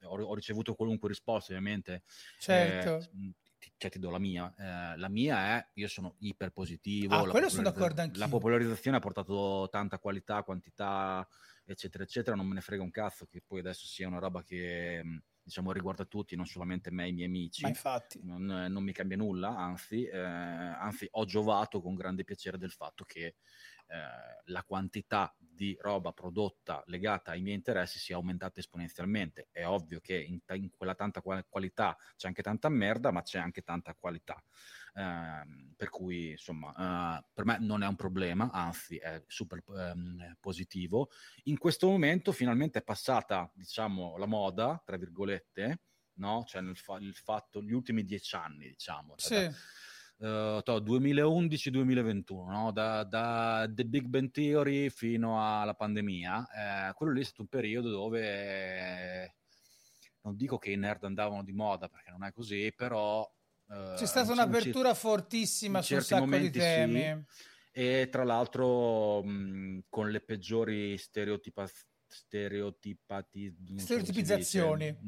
Ho, ho ricevuto qualunque risposta, ovviamente. Certo. Eh, cioè ti do la mia. Eh, la mia è, io sono iper positivo. Ah, la quello sono d'accordo anch'io. La popolarizzazione ha portato tanta qualità, quantità, eccetera, eccetera. Non me ne frega un cazzo che poi adesso sia una roba che, diciamo, riguarda tutti, non solamente me e i miei amici. Ma infatti. Non, non mi cambia nulla, anzi, eh, anzi ho giovato con grande piacere del fatto che eh, la quantità di roba prodotta legata ai miei interessi sia aumentata esponenzialmente. È ovvio che in, in quella tanta qualità c'è anche tanta merda, ma c'è anche tanta qualità. Uh, per cui insomma uh, per me non è un problema, anzi è super um, positivo. In questo momento finalmente è passata diciamo la moda, tra virgolette, no? cioè nel fa- il fatto, gli ultimi dieci anni diciamo. Cioè sì. da, uh, 2011-2021, no? da, da, The Big Bang Theory fino alla pandemia, eh, quello lì è stato un periodo dove non dico che i nerd andavano di moda perché non è così, però Uh, C'è stata un'apertura c- fortissima su un sacco di temi. Sì. E tra l'altro mh, con le peggiori stereotipa- stereotipati- stereotipizzazioni.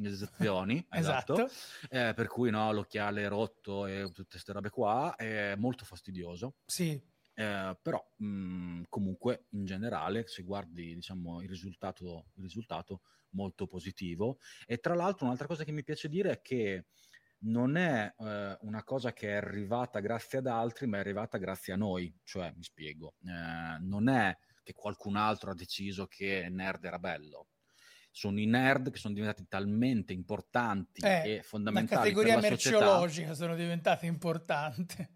Esatto, esatto. Eh, per cui no, l'occhiale rotto e tutte queste robe qua è molto fastidioso. Sì. Eh, però mh, comunque in generale se guardi diciamo il risultato, il risultato molto positivo. E tra l'altro un'altra cosa che mi piace dire è che non è eh, una cosa che è arrivata grazie ad altri, ma è arrivata grazie a noi. Cioè, mi spiego, eh, non è che qualcun altro ha deciso che nerd era bello. Sono i nerd che sono diventati talmente importanti eh, e fondamentali. La categoria merceologica società. sono diventate importanti.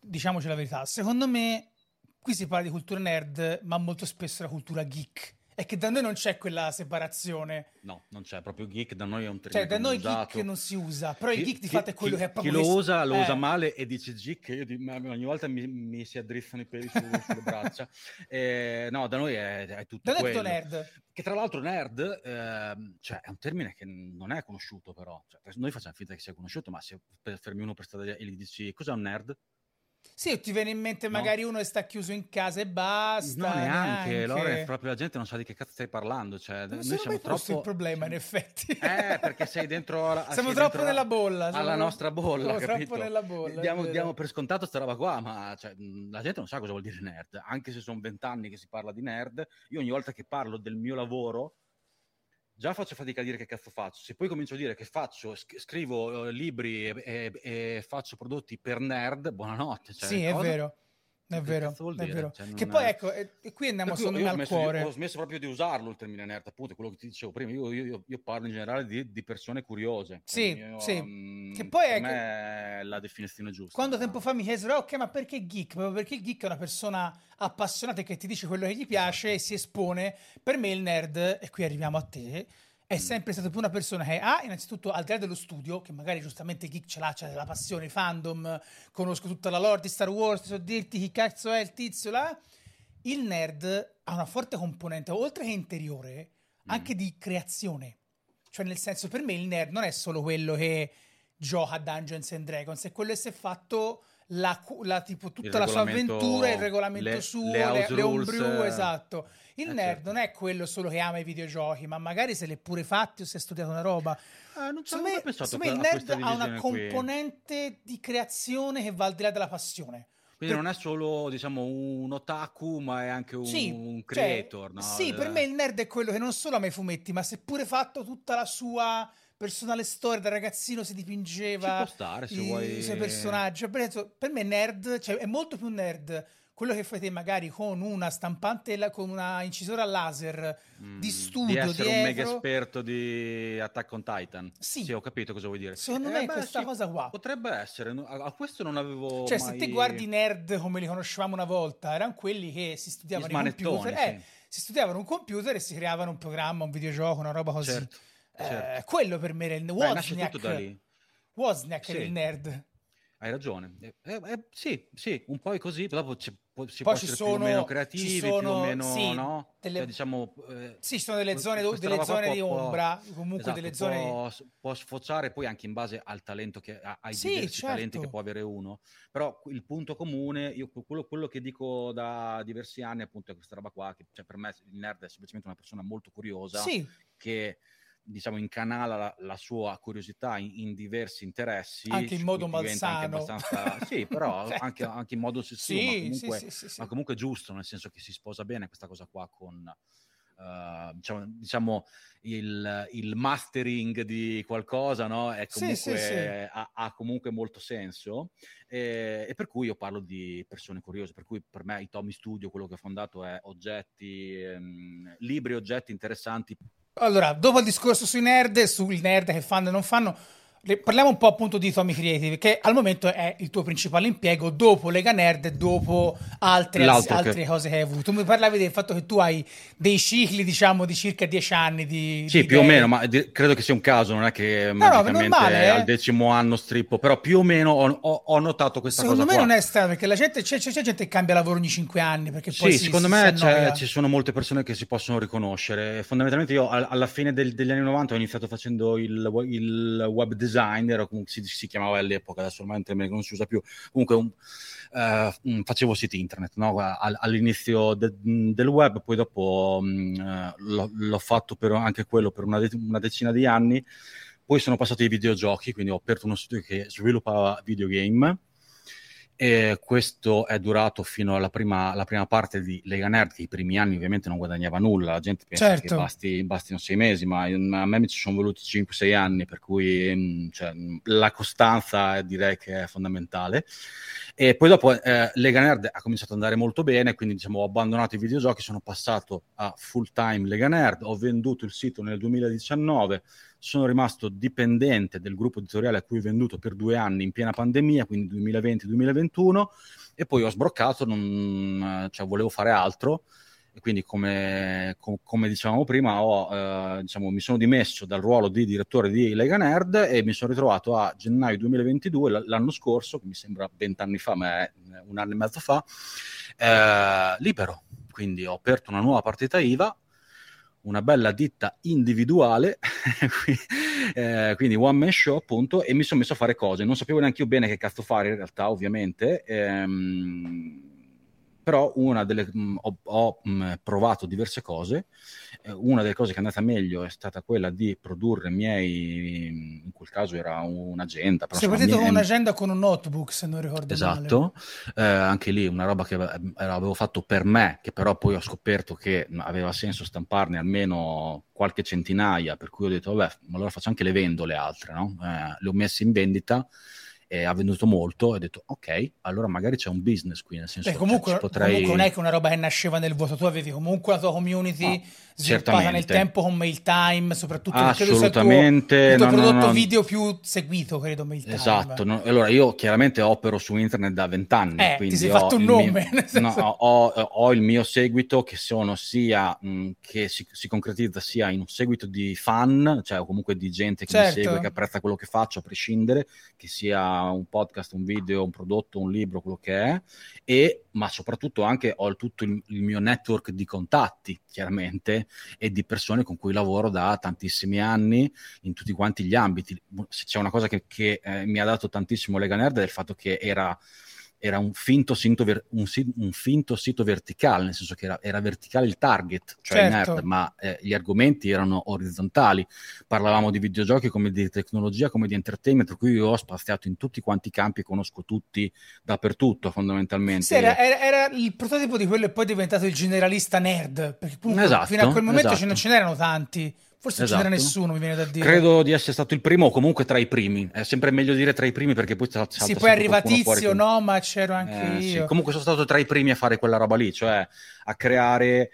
Diciamoci la verità, secondo me qui si parla di cultura nerd, ma molto spesso la cultura geek è che da noi non c'è quella separazione. No, non c'è proprio geek, da noi è un termine Cioè, da noi usato. geek non si usa, però chi, il geek di fatto è quello chi, che è proprio... Chi lo usa, lo eh. usa male e dice geek, io di, ogni volta mi, mi, si addrizzano i peli su, sulle braccia. Eh, no, da noi è, è tutto da quello. nerd. Che tra l'altro nerd, eh, cioè, è un termine che non è conosciuto però. Cioè, noi facciamo finta che sia conosciuto, ma se fermi uno per strada e gli dici cos'è un nerd? Sì, ti viene in mente magari no. uno che sta chiuso in casa e basta. No, neanche. neanche. È proprio la gente non sa di che cazzo stai parlando. Cioè, non noi siamo troppo. il problema, in effetti. Eh, perché sei dentro. La... Siamo troppo dentro nella bolla. Alla siamo... nostra bolla. Siamo troppo nella bolla. Diamo, diamo, per scontato questa roba qua, ma cioè, la gente non sa cosa vuol dire nerd. Anche se sono vent'anni che si parla di nerd, io ogni volta che parlo del mio lavoro già faccio fatica a dire che cazzo faccio. Se poi comincio a dire che faccio, scrivo uh, libri e, e, e, faccio prodotti per nerd, buonanotte. Cioè, sì, cosa? è vero. È vero, è vero. Cioè, che poi ecco, e qui andiamo solo al smesso, cuore. Io, ho smesso proprio di usarlo il termine nerd, appunto, quello che ti dicevo prima. Io, io, io parlo in generale di, di persone curiose. Sì, mio, sì. Um, che poi ecco, è la definizione giusta. Quando tempo fa mi chiesero, ok, ma perché geek? Proprio perché il geek è una persona appassionata che ti dice quello che gli piace esatto. e si espone. Per me il nerd, e qui arriviamo a te, è sempre stata più una persona che ha innanzitutto al di là dello studio, che magari giustamente geek ce l'ha, c'è della passione, fandom, conosco tutta la lore di Star Wars, so dirti chi cazzo è il tizio là. Il nerd ha una forte componente, oltre che interiore, mm. anche di creazione. Cioè, nel senso, per me il nerd non è solo quello che gioca a Dungeons and Dragons, è quello che si è fatto la, la, tipo, tutta la sua avventura, il regolamento le, suo, le, le, le homebrew, esatto. Il eh, nerd certo. non è quello solo che ama i videogiochi, ma magari se l'è pure fatti o se ha studiato una roba. Ah, non secondo me, secondo me il nerd ha una componente di creazione che va al di là della passione. Quindi per... non è solo, diciamo, un otaku, ma è anche un, sì, un cioè, creator, cioè, no? Sì, per me il nerd è quello che non solo ama i fumetti, ma si è pure fatto tutta la sua personale storia da ragazzino si dipingeva Ci stare, se i, vuoi... i suoi personaggi. Per me nerd, cioè è molto più nerd quello che fai te magari con una stampante, con una incisora laser mm, di studio di essere dietro. un mega esperto di Attack on Titan. Sì, sì ho capito cosa vuoi dire. Secondo eh, me beh, questa sì, cosa qua potrebbe essere. A questo non avevo. Cioè, mai... se te guardi nerd come li conoscevamo una volta, erano quelli che si studiavano in computer. Sì. Eh, si studiavano un computer e si creavano un programma, un videogioco, una roba così. Certo, certo. Eh, quello per me era il Wozniak. Wozniak sì. il nerd. Hai ragione. Eh, eh, sì, sì, un po' così. Dopo c'è si Poi ci sono, più o meno creativi, sono, più o meno sì, no? Delle, cioè, diciamo, eh, sì, ci sono delle zone, delle zone di ombra, comunque esatto, delle zone... Può, può, sfociare poi anche in base al talento che ai sì, diversi certo. talenti che può avere uno. Però il punto comune, io quello, quello, che dico da diversi anni appunto è questa roba qua, che cioè, per me il nerd è semplicemente una persona molto curiosa sì. che diciamo, incanala la, la sua curiosità in, in, diversi interessi. Anche in modo malsano. Sì, però certo. anche, anche, in modo ossessivo, sì, ma, comunque, sì, sì, ma comunque giusto, nel senso che si sposa bene questa cosa qua con, uh, diciamo, diciamo il, il, mastering di qualcosa, no? È comunque, sì, sì, sì. Ha, ha, comunque molto senso. E, e, per cui io parlo di persone curiose. Per cui per me i Tommy Studio, quello che ho fondato è oggetti, ehm, libri, oggetti interessanti. Allora, dopo il discorso sui nerd, sui nerd che fanno e non fanno, Parliamo un po' appunto di Tommy Creative, che al momento è il tuo principale impiego dopo Lega Nerd e dopo altre, altre cose che hai avuto. Mi parlavi del fatto che tu hai dei cicli, diciamo, di circa dieci anni di. Sì, di più idee. o meno, ma di- credo che sia un caso, non è che no, magicamente no, normale, al eh? decimo anno strippo, però più o meno ho, ho, ho notato questa secondo cosa. Secondo me qua. non è strano, perché la gente, c'è, c'è, c'è, gente che cambia lavoro ogni cinque anni. Perché poi sì, si, secondo si, me ci sono molte persone che si possono riconoscere. Fondamentalmente io alla fine del, degli anni 90 ho iniziato facendo il, il web design, ero comunque si, si, chiamava all'epoca, adesso ormai non si usa più, comunque un, uh, facevo siti internet no? all'inizio de- del web, poi dopo um, l'ho, l'ho, fatto per, anche quello per una, de- una decina di anni, poi sono passato ai videogiochi, quindi ho aperto uno studio che sviluppava videogame e questo è durato fino alla prima, alla prima, parte di Lega Nerd, che i primi anni ovviamente non guadagnava nulla, la gente pensa certo. che basti, bastino sei mesi, ma a me mi ci sono voluti 5-6 anni, per cui mm, cioè, la costanza direi che è fondamentale. E poi dopo eh, Lega Nerd ha cominciato ad andare molto bene, quindi diciamo, ho abbandonato i videogiochi, sono passato a full time Lega Nerd, ho venduto il sito nel 2019, sono rimasto dipendente del gruppo editoriale a cui ho venduto per due anni in piena pandemia, quindi 2020-2021, e poi ho sbroccato, non, cioè volevo fare altro, e quindi come, com, come dicevamo prima ho, eh, diciamo, mi sono dimesso dal ruolo di direttore di Lega Nerd e mi sono ritrovato a gennaio 2022, l'anno scorso, che mi sembra vent'anni fa, ma è un anno e mezzo fa, eh, libero. Quindi ho aperto una nuova partita IVA, una bella ditta individuale, eh, quindi one man show appunto, e mi sono messo a fare cose. Non sapevo neanche io bene che cazzo fare in realtà, ovviamente. Ehm, però una delle, mh, mm, ho, ho mh, mm, provato diverse cose, una delle cose che è andata meglio è stata quella di produrre miei, in quel caso era un'agenda. Sei partito con un'agenda con un notebook se non ricordo esatto. Eh, anche lì una roba che avevo fatto per me, che però poi ho scoperto che aveva senso stamparne almeno qualche centinaia, per cui ho detto vabbè, ma allora faccio anche le vendo le altre, no? eh, le ho messe in vendita e ha venduto molto e ho detto ok, allora magari c'è un business qui, nel senso Beh, comunque, cioè, potrei... comunque non è che una roba che nasceva nel vuoto, tu avevi comunque la tua community no, sviluppata nel tempo con MailTime, soprattutto assolutamente il tuo, il tuo no, prodotto no, video più seguito, credo MailTime. Esatto, allora io chiaramente opero su internet da vent'anni, eh, quindi ti sei fatto un nome. Mio, ho, ho, il mio seguito che sono sia mh, che si, si, concretizza sia in un seguito di fan, cioè comunque di gente che certo. mi segue, che apprezza quello che faccio a prescindere, che sia un podcast, un video, un prodotto, un libro, quello che è, e, ma soprattutto anche ho tutto il, il mio network di contatti, chiaramente, e di persone con cui lavoro da tantissimi anni in tutti quanti gli ambiti. Se c'è una cosa che, che eh, mi ha dato tantissimo Lega Nerd è il fatto che era era un finto, sito, ver- un, un finto sito verticale, nel senso che era, era verticale il target, cioè certo. nerd, ma eh, gli argomenti erano orizzontali. Parlavamo di videogiochi come di tecnologia, come di entertainment, per cui io ho spaziato in tutti quanti i campi, conosco tutti dappertutto fondamentalmente. Sì, era, era, era, il prototipo di quello e poi è diventato il generalista nerd, perché esatto, fino a quel momento esatto. ce, non c'erano tanti. Forse esatto. non c'era nessuno, mi viene da dire. Credo di essere stato il primo o comunque tra i primi. È sempre meglio dire tra i primi perché poi salta Sì, poi arriva Tizio, no, ma c'ero anche eh, io. Sì. Comunque sono stato tra i primi a fare quella roba lì, cioè a creare...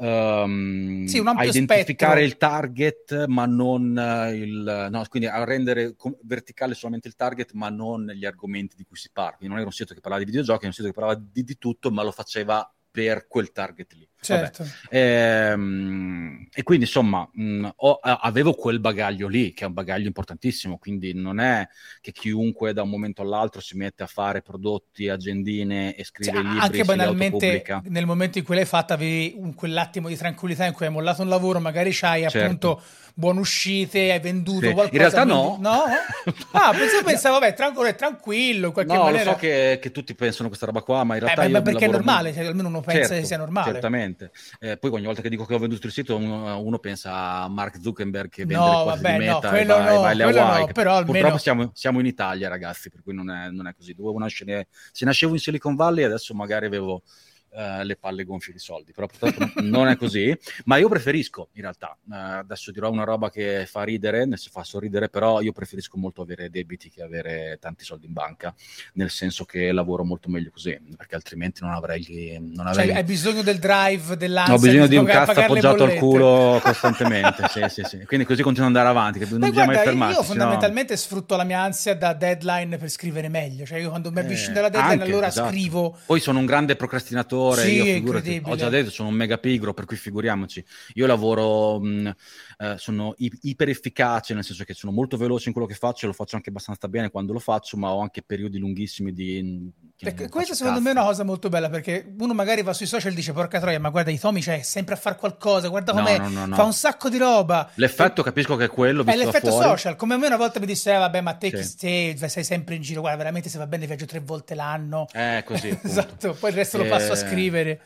Um, sì, a identificare spettro. il target, ma non uh, il no, quindi a rendere com- verticale solamente il target, ma non gli argomenti di cui si parla. Quindi non era un sito che parlava di videogiochi, era un sito che parlava di, di tutto, ma lo faceva per quel target lì. Certo. Ehm, e quindi insomma mh, ho, avevo quel bagaglio lì, che è un bagaglio importantissimo, quindi non è che chiunque da un momento all'altro si mette a fare prodotti, agendine e scrive cioè, libri. Anche banalmente nel momento in cui l'hai fatta avevi un, quell'attimo di tranquillità in cui hai mollato un lavoro, magari c'hai certo. appunto buone uscite, hai venduto sì. qualcosa. In realtà no. no? Ah, pensavo, pensavo vabbè, tranquillo, tranquillo in qualche no, maniera. lo so che, che, tutti pensano questa roba qua, ma in realtà... Eh, beh, perché è normale, cioè, almeno uno pensa certo, che sia normale. Certamente. Eh, poi ogni volta che dico che ho venduto il sito, uno, uno pensa a Mark Zuckerberg che vende no, vabbè, di Meta no, e vai, no, alle Hawaii. No, però almeno... Purtroppo siamo, siamo, in Italia, ragazzi, per cui non è, non è così. Dovevo nascere... Se nascevo in Silicon Valley, adesso magari avevo... Uh, le palle gonfie di soldi, però purtroppo non è così, ma io preferisco in realtà, uh, adesso dirò una roba che fa ridere, ne fa sorridere, però io preferisco molto avere debiti che avere tanti soldi in banca, nel senso che lavoro molto meglio così, perché altrimenti non avrei... Non avrei... Cioè hai bisogno del drive, dell'ansia, Ho bisogno di un cazzo appoggiato al culo costantemente, sì, sì, sì. quindi così continuo ad andare avanti, che non Beh, bisogna guarda, mai fermarsi. Io fondamentalmente no... sfrutto la mia ansia da deadline per scrivere meglio, cioè io quando mi avvicino eh, alla deadline anche, allora esatto. scrivo. Poi sono un grande procrastinatore, sì, io figurati, ho già detto, sono un mega pigro, per cui figuriamoci. Io lavoro, mh, eh, sono i- iper efficace, nel senso che sono molto veloce in quello che faccio, lo faccio anche abbastanza bene quando lo faccio, ma ho anche periodi lunghissimi di... Perché questa secondo me è una cosa molto bella, perché uno magari va sui social e dice porca troia, ma guarda i Tomi c'è sempre a fare qualcosa, guarda com'è, no, no, no, fa un sacco di roba. L'effetto e... capisco che è quello, È l'effetto social, come a me una volta mi disse, eh, vabbè ma te sì. sei, sei sempre in giro, guarda veramente se va bene viaggio tre volte l'anno. Eh, così. esatto, poi il resto e... lo passo a scrivere.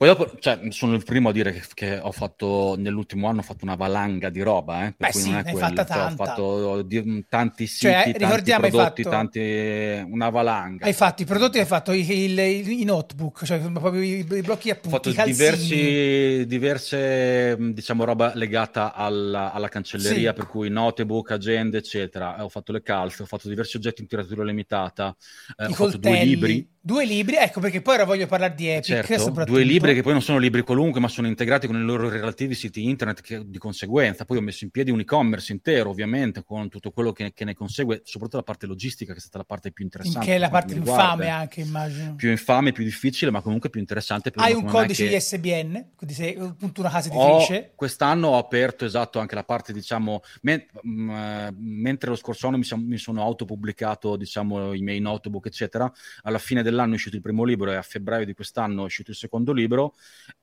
Poi dopo, cioè, sono il primo a dire che, che, ho fatto, nell'ultimo anno ho fatto una valanga di roba, eh, per Beh, cui sì, non è quello. Cioè, ho fatto di, tanti cioè, siti, cioè, tanti prodotti, fatto, tanti, una valanga. Hai fatto i prodotti, hai fatto i, il, i notebook, cioè proprio i, i blocchi appunti, Ho fatto diversi, diverse, diciamo, roba legata alla, alla cancelleria, sì. per cui notebook, agende, eccetera. Ho fatto le calze, ho fatto diversi oggetti in tiratura limitata, eh, ho coltelli. fatto due libri. Due libri, ecco perché poi ora voglio parlare di Epic. Certo, due libri che poi non sono libri qualunque, ma sono integrati con i loro relativi siti internet che, di conseguenza. Poi ho messo in piedi un e-commerce intero, ovviamente, con tutto quello che, che, ne consegue, soprattutto la parte logistica, che è stata la parte più interessante. Che è la parte più infame anche, immagino. Più infame, più difficile, ma comunque più interessante. Hai un codice che... ISBN, quindi sei appunto una casa editrice. Ho, quest'anno ho aperto, esatto, anche la parte, diciamo, me, mh, mm, mentre lo scorso anno mi, mi sono autopubblicato, diciamo, i miei notebook, eccetera, alla fine dell'anno è uscito il primo libro e a febbraio di quest'anno è uscito il secondo libro,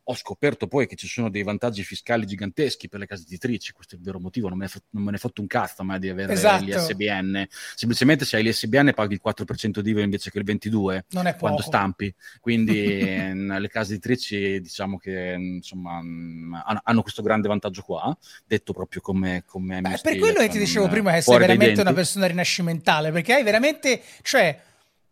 ho scoperto poi che ci sono dei vantaggi fiscali giganteschi per le case editrici, questo è il vero motivo, non me ne, f- non me ne fatto un cazzo mai di avere esatto. l'ISBN, semplicemente se hai l'ISBN paghi il 4% di IVA invece che il 22% non è quando stampi, quindi le case editrici diciamo che insomma hanno questo grande vantaggio qua, detto proprio come... come Beh, per quello che ti dicevo prima che sei veramente una persona rinascimentale, perché hai veramente, cioè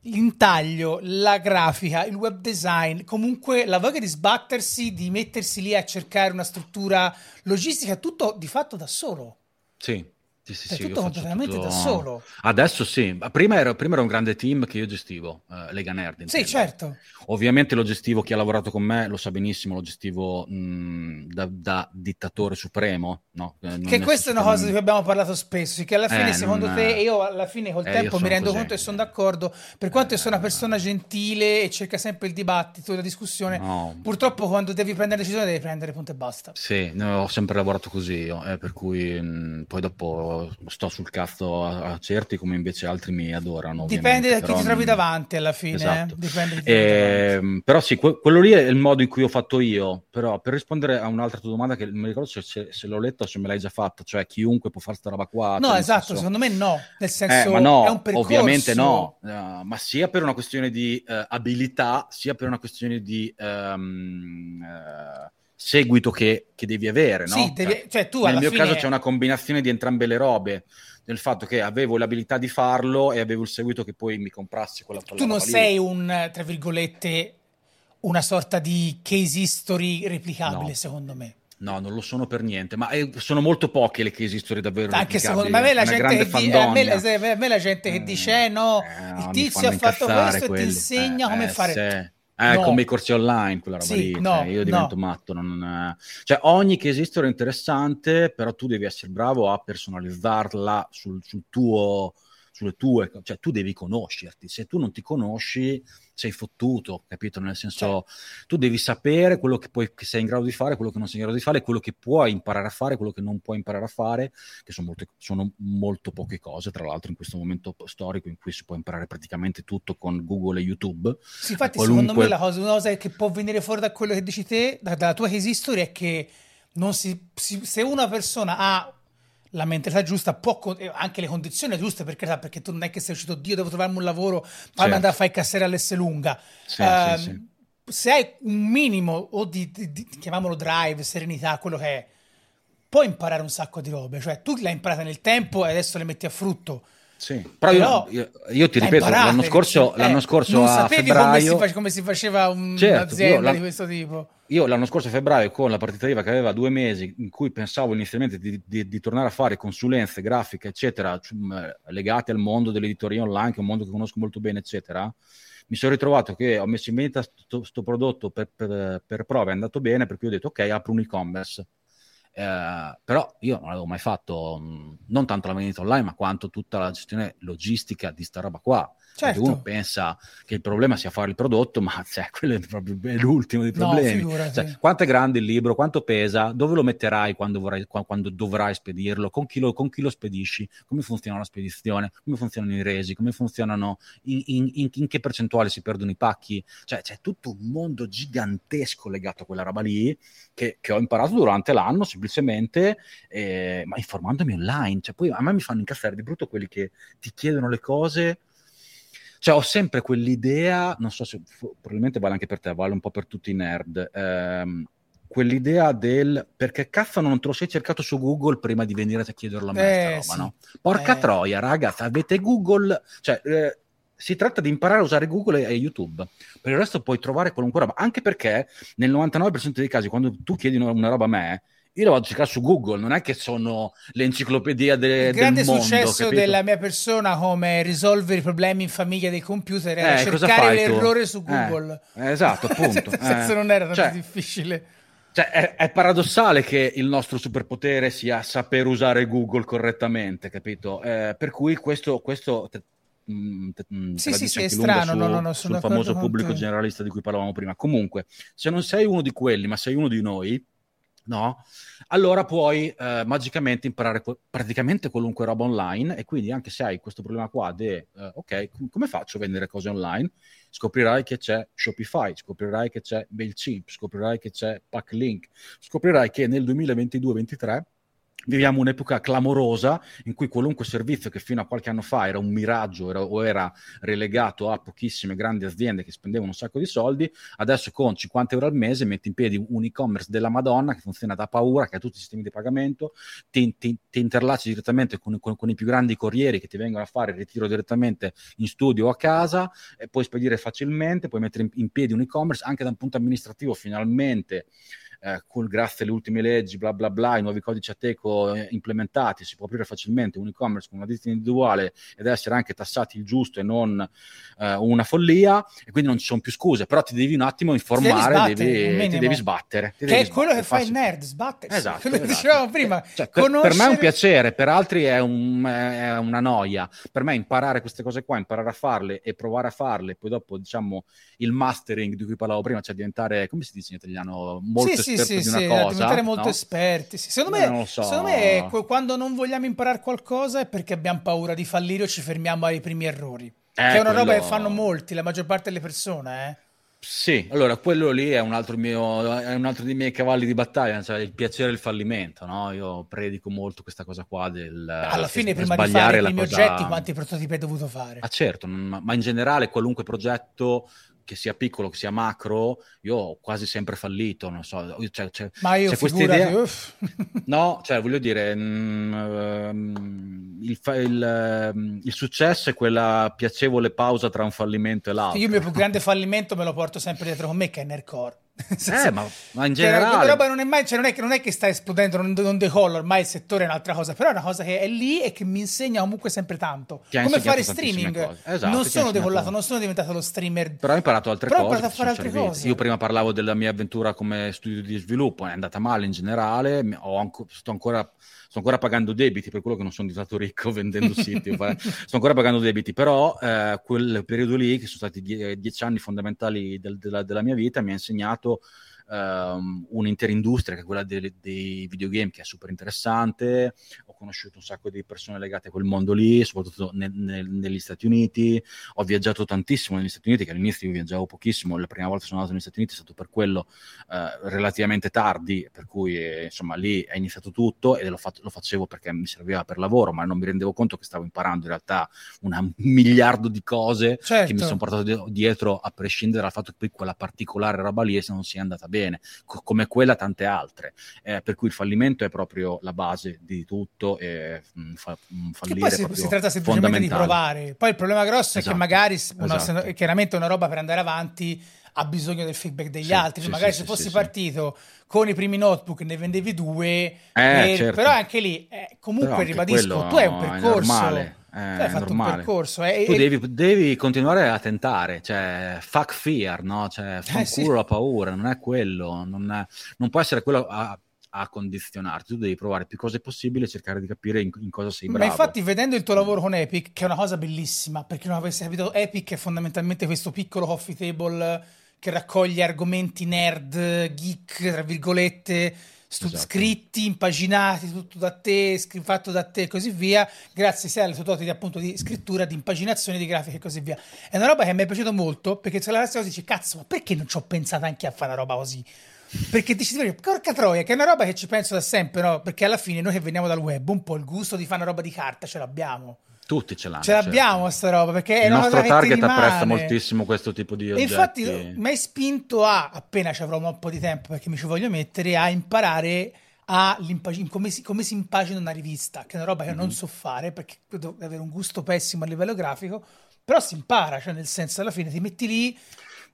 l'intaglio, la grafica, il web design, comunque la voglia di sbattersi, di mettersi lì a cercare una struttura logistica, tutto di fatto da solo. Sì. Sì, sì, è sì, tutto completamente tutto... da solo. Adesso sì, prima era, prima era, un grande team che io gestivo, uh, Lega Nerd. Sì, certo. Ovviamente lo gestivo, chi ha lavorato con me lo sa benissimo, lo gestivo mh, da, da, dittatore supremo. No? Eh, che questa è una cosa di cui abbiamo parlato spesso, che alla fine eh, secondo te, e io alla fine col eh, tempo mi rendo così. conto e sono d'accordo, per quanto io sono una persona gentile e cerca sempre il dibattito la discussione, no. purtroppo quando devi prendere decisione devi prendere punto e basta. Sì, no, ho sempre lavorato così io, eh, per cui mh, poi dopo sto sul cazzo a, a, certi come invece altri mi adorano. Dipende da chi ti trovi davanti alla fine. Esatto. Eh? Eh, però sì, que- quello lì è il modo in cui ho fatto io. Però per rispondere a un'altra tua domanda che non mi ricordo se, se, se l'ho letto o se me l'hai già fatta, cioè chiunque può fare sta roba qua. No, cioè, esatto, senso... secondo me no. Nel eh, senso, ma no, è un percorso. Ovviamente no, uh, ma sia per una questione di uh, abilità, sia per una questione di... Um, uh, seguito che, che, devi avere, no? Sì, devi, cioè, cioè tu nel mio fine... caso c'è una combinazione di entrambe le robe nel fatto che avevo l'abilità di farlo e avevo il seguito che poi mi comprassi quella Tu non sei un, tra virgolette, una sorta di case history replicabile, no. secondo me. No, non lo sono per niente, ma eh, sono molto poche le case history davvero Anche secondo me, la gente di, a, me, a me la gente che dice eh, no, eh, il tizio ha fatto questo quelli. e ti insegna come eh, fare... Se eh, no. come i corsi online, quella roba sì, lì. No, cioè, io divento no. matto. Non... Cioè, ogni che esistono è interessante, però tu devi essere bravo a personalizzarla sul, sul tuo, sulle tue... Cioè, tu devi conoscerti. Se tu non ti conosci sei fottuto, capito? Nel senso, sì. tu devi sapere quello che, puoi, che sei in grado di fare, quello che non sei in grado di fare, quello che puoi imparare a fare, quello che non puoi imparare a fare, che sono, molte, sono molto poche cose, tra l'altro in questo momento storico in cui si può imparare praticamente tutto con Google e YouTube. Sì, infatti Qualunque... secondo me la cosa, una cosa che può venire fuori da quello che dici te, da, dalla tua case history, è che si, si, se una persona ha la mentalità giusta, può, anche le condizioni giuste, perché, perché tu non è che sei uscito, Dio, devo trovarmi un lavoro, fammi certo. andare a fare il cassiere all'Esselunga. Sì, uh, sì, sì. Se hai un minimo, o di, di, di, chiamiamolo drive, serenità, quello che è, puoi imparare un sacco di robe. Cioè, tu l'hai imparata nel tempo e adesso le metti a frutto. Sì, però, però io, io, ti ripeto, l'anno scorso, eh, l'anno scorso non a febbraio... Come si, come si faceva un'azienda certo, di questo tipo. Io l'anno scorso a febbraio con la partita IVA che aveva due mesi in cui pensavo inizialmente di, di, di tornare a fare consulenze, grafiche, eccetera, legate al mondo dell'editoria online, che è un mondo che conosco molto bene, eccetera, mi sono ritrovato che ho messo in vendita questo prodotto per, per, per prova, è andato bene, per cui ho detto ok, apro un e-commerce eh, però io non avevo mai fatto mh, non tanto la vendita online, ma quanto tutta la gestione logistica di sta roba qua. Certo. uno pensa che il problema sia fare il prodotto, ma cioè, quello è proprio è l'ultimo dei problemi. No, cioè, quanto è grande il libro, quanto pesa, dove lo metterai quando, vorrai, quando dovrai spedirlo, con chi, lo, con chi, lo, spedisci, come funziona la spedizione, come funzionano i resi, come funzionano, in, in, in, in che percentuale si perdono i pacchi. Cioè, c'è tutto un mondo gigantesco legato a quella roba lì che, che ho imparato durante l'anno semplicemente, eh, ma informandomi online. Cioè, poi a me mi fanno incazzare di brutto quelli che ti chiedono le cose cioè ho sempre quell'idea, non so se probabilmente vale anche per te, vale un po' per tutti i nerd, ehm, quell'idea del perché cazzo non te lo sei cercato su Google prima di venire a chiederlo a me eh, roba, sì. no? Porca eh. troia, ragazzi, avete Google, cioè eh, si tratta di imparare a usare Google e, YouTube. Per il resto puoi trovare qualunque roba, anche perché nel 99% dei casi quando tu chiedi una roba a me, io lo vado a cercare su Google, non è che sono l'enciclopedia de- del mondo. Il grande successo capito? della mia persona come risolvere i problemi in famiglia dei computer era eh, cercare l'errore tu? su Google. Eh, esatto, appunto. Senza eh. non era tanto cioè, difficile. Cioè, è, è, paradossale che il nostro superpotere sia saper usare Google correttamente, capito? Eh, per cui questo, questo te, mm, te, mm, sì, sì, sì, è strano, su, no, no, no, sul famoso pubblico generalista di cui parlavamo prima. Comunque, se non sei uno di quelli, ma sei uno di noi, no? Allora puoi eh, magicamente imparare qu- praticamente qualunque roba online e quindi anche se hai questo problema qua di eh, ok, com- come faccio a vendere cose online? Scoprirai che c'è Shopify, scoprirai che c'è MailChimp, scoprirai che c'è Packlink, scoprirai che nel 2022-2023 viviamo un'epoca clamorosa in cui qualunque servizio che fino a qualche anno fa era un miraggio era, o era relegato a pochissime grandi aziende che spendevano un sacco di soldi, adesso con 50 euro al mese metti in piedi un e-commerce della Madonna che funziona da paura, che ha tutti i sistemi di pagamento, ti, ti, ti interlacci direttamente con, con, con, i più grandi corrieri che ti vengono a fare il ritiro direttamente in studio o a casa, e puoi spedire facilmente, puoi mettere in, in piedi un e-commerce anche da un punto amministrativo finalmente eh, col, grazie alle ultime leggi, bla bla bla, i nuovi codici Ateco eh, implementati, si può aprire facilmente un e-commerce con una ditta individuale ed essere anche tassati il giusto e non eh, una follia, e quindi non ci sono più scuse, però ti devi un attimo informare, ti devi, sbattere, devi, ti devi sbattere. Ti che devi è quello che fa il nerd, sbattere. Esatto, come esatto. dicevamo prima. Cioè, conoscere... Per me è un piacere, per altri è, un, è, una noia. Per me imparare queste cose qua, imparare a farle e provare a farle, poi dopo diciamo il mastering di cui parlavo prima, cioè diventare, come si dice in italiano, molto sì, esperto sì, di una sì, cosa. diventare molto no? esperti. Sì. Secondo, me, so. secondo me, quando non vogliamo imparare qualcosa è perché abbiamo paura di fallire o ci fermiamo ai primi errori. Eh, che è una quello... roba che fanno molti, la maggior parte delle persone, eh. Sì, allora quello lì è un altro, mio, è un altro dei miei cavalli di battaglia, cioè il piacere del fallimento, no? Io predico molto questa cosa qua del Alla fine, prima di fare i primi cosa... oggetti, quanti prototipi hai dovuto fare? Ah certo, ma in generale qualunque progetto che sia piccolo, che sia macro, io ho quasi sempre fallito, non so, cioè, cioè, Ma io c'è questa idea... no, cioè voglio dire, mm, il, il, mm, il, successo è quella piacevole pausa tra un fallimento e l'altro. Io il mio più grande fallimento me lo porto sempre dietro con me, che è Nerdcore. eh, ma, ma, in generale... Cioè, non, è mai, cioè non, è che, non, è che, sta esplodendo, non, non decolla, ormai il settore è un'altra cosa, però è una cosa che è lì e che mi insegna comunque sempre tanto. Come fare streaming. Esatto, non sono decollato, non sono diventato lo streamer. Però ho imparato altre però cose. Ho imparato a fare altre cose. Io prima parlavo della mia avventura come studio di sviluppo, è andata male in generale, anco, sto ancora sto ancora pagando debiti per quello che non sono diventato ricco vendendo siti, sto ancora pagando debiti, però eh, quel periodo lì, che sono stati die- dieci anni fondamentali del, della, della, mia vita, mi ha insegnato um, un'intera industria che è quella dei, dei videogame che è super interessante, ho conosciuto un sacco di persone legate a quel mondo lì, soprattutto nel, nel, negli Stati Uniti, ho viaggiato tantissimo negli Stati Uniti, che all'inizio io viaggiavo pochissimo, la prima volta che sono andato negli Stati Uniti è stato per quello uh, relativamente tardi, per cui eh, insomma lì è iniziato tutto e lo, fa- lo, facevo perché mi serviva per lavoro, ma non mi rendevo conto che stavo imparando in realtà un miliardo di cose certo. che mi certo. sono portato dietro a prescindere dal fatto che poi quella particolare roba lì non sia andata bene bene, co- come quella tante altre. Eh, per cui il fallimento è proprio la base di tutto e mh, mm, fa, mh, mm, fallire poi si, si, tratta semplicemente di provare. Poi il problema grosso esatto, è che esatto, magari una, esatto. chiaramente una roba per andare avanti ha bisogno del feedback degli sì, altri. Sì, magari sì, se fossi partito con i primi notebook ne vendevi due, eh, eh, certo. però anche lì, eh, comunque ribadisco, tu hai un percorso. Eh, fatto normale. percorso. Eh, tu e... devi, devi, continuare a tentare, cioè fuck fear, no? Cioè, fa eh, sì. la paura, non è quello, non, è, non può essere quello a, a, condizionarti, tu devi provare più cose possibili e cercare di capire in, in, cosa sei bravo. Ma infatti vedendo il tuo lavoro con Epic, che è una cosa bellissima, perché non avessi capito, Epic è fondamentalmente questo piccolo coffee table che raccoglie argomenti nerd, geek, tra virgolette, stu- esatto. scritti, impaginati, tutto da te, scr- fatto da te e così via, grazie sia alle tue doti appunto di scrittura, di impaginazione, di grafica e così via. È una roba che mi è piaciuta molto perché se la resta così dici, cazzo, ma perché non ci ho pensato anche a fare una roba così? Perché dici, porca troia, che è una roba che ci penso da sempre, no? Perché alla fine noi che veniamo dal web, un po' il gusto di fare una roba di carta ce l'abbiamo. Tutti ce l'hanno. Ce l'abbiamo certo. sta roba perché il nostro target apprezza moltissimo questo tipo di oggetti. E infatti mi hai spinto a, appena ci avrò un po' di tempo perché mi ci voglio mettere, a imparare a come si, come si impagina una rivista, che è una roba che mm-hmm. non so fare perché devo avere un gusto pessimo a livello grafico, però si impara, cioè nel senso alla fine ti metti lì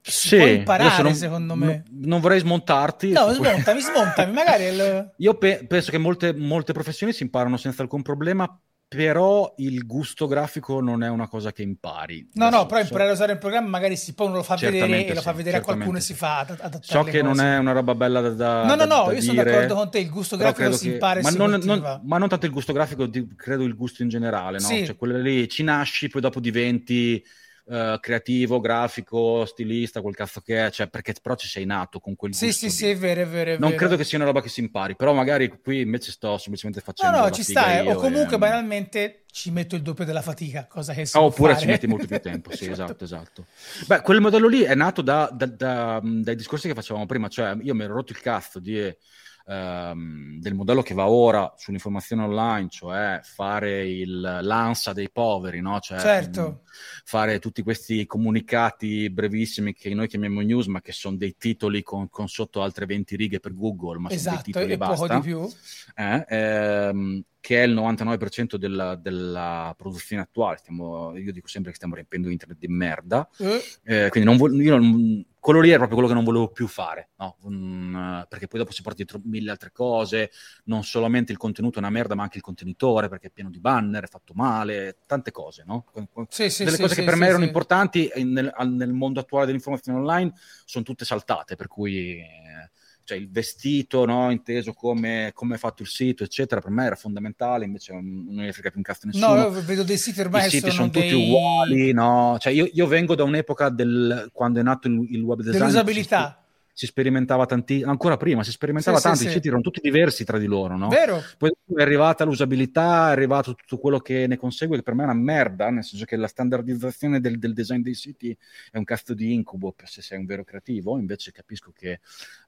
si sì, può imparare non, secondo me. Non, non vorrei smontarti. No, smontami, smontami, magari... Il... Io pe- penso che molte, molte professioni si imparano senza alcun problema però il gusto grafico non è una cosa che impari. No, no, però imparare a usare il programma magari si poi uno lo fa vedere e lo fa vedere a qualcuno e si fa adattare So che non è una roba bella da, da No, no, no, da io dire, sono d'accordo con te, il gusto grafico si che... impara ma non, non, ma non tanto il gusto grafico, credo il gusto in generale, no? Sì. Cioè, quello lì ci nasci, poi dopo diventi uh, creativo, grafico, stilista, quel cazzo che è, cioè, perché però ci sei nato con quel sì. Sì, sì, è vero, è vero. È non vero. credo che sia una roba che si impari, però magari qui invece sto semplicemente facendo. No, no, ci sta, eh, o comunque e... banalmente ci metto il doppio della fatica, cosa che si oh, Oppure fare. ci metti molto più tempo, sì, esatto, esatto. Beh, quel modello lì è nato da, da, da, dai discorsi che facevamo prima, cioè io mi ero rotto il cazzo di ehm, del modello che va ora sull'informazione online, cioè fare il l'ansa dei poveri, no? cioè, certo. mh, fare tutti questi comunicati brevissimi che noi chiamiamo news, ma che sono dei titoli con, con sotto altre 20 righe per Google, ma esatto, sono dei titoli e basta. poco di più. Eh, ehm, che è il 99% della, della produzione attuale. Stiamo, io dico sempre che stiamo riempendo internet di merda. Eh. Eh, quindi non vo- io non, quello lì è proprio quello che non volevo più fare, no? um, perché poi dopo si porta dietro mille altre cose, non solamente il contenuto è una merda, ma anche il contenitore, perché è pieno di banner, è fatto male, tante cose, no? Sì, sì, Delle sì, cose che per me erano importanti nel, nel mondo attuale dell'informazione online sono tutte saltate, per cui cioè il vestito, no, inteso come, come, è fatto il sito, eccetera, per me era fondamentale, invece non ne frega più un cazzo nessuno. No, io vedo dei siti ormai I siti sono, sono dei... tutti uguali, no? Cioè io, io, vengo da un'epoca del, quando è nato il, il web design. Dell'usabilità si sperimentava tanti, ancora prima, si sperimentava sì, tanto, sì, i siti sì. erano tutti diversi tra di loro, no? Vero. Poi è arrivata l'usabilità, è arrivato tutto quello che ne consegue, che per me è una merda, nel senso che la standardizzazione del, del design dei siti è un cazzo di incubo se sei un vero creativo, invece capisco che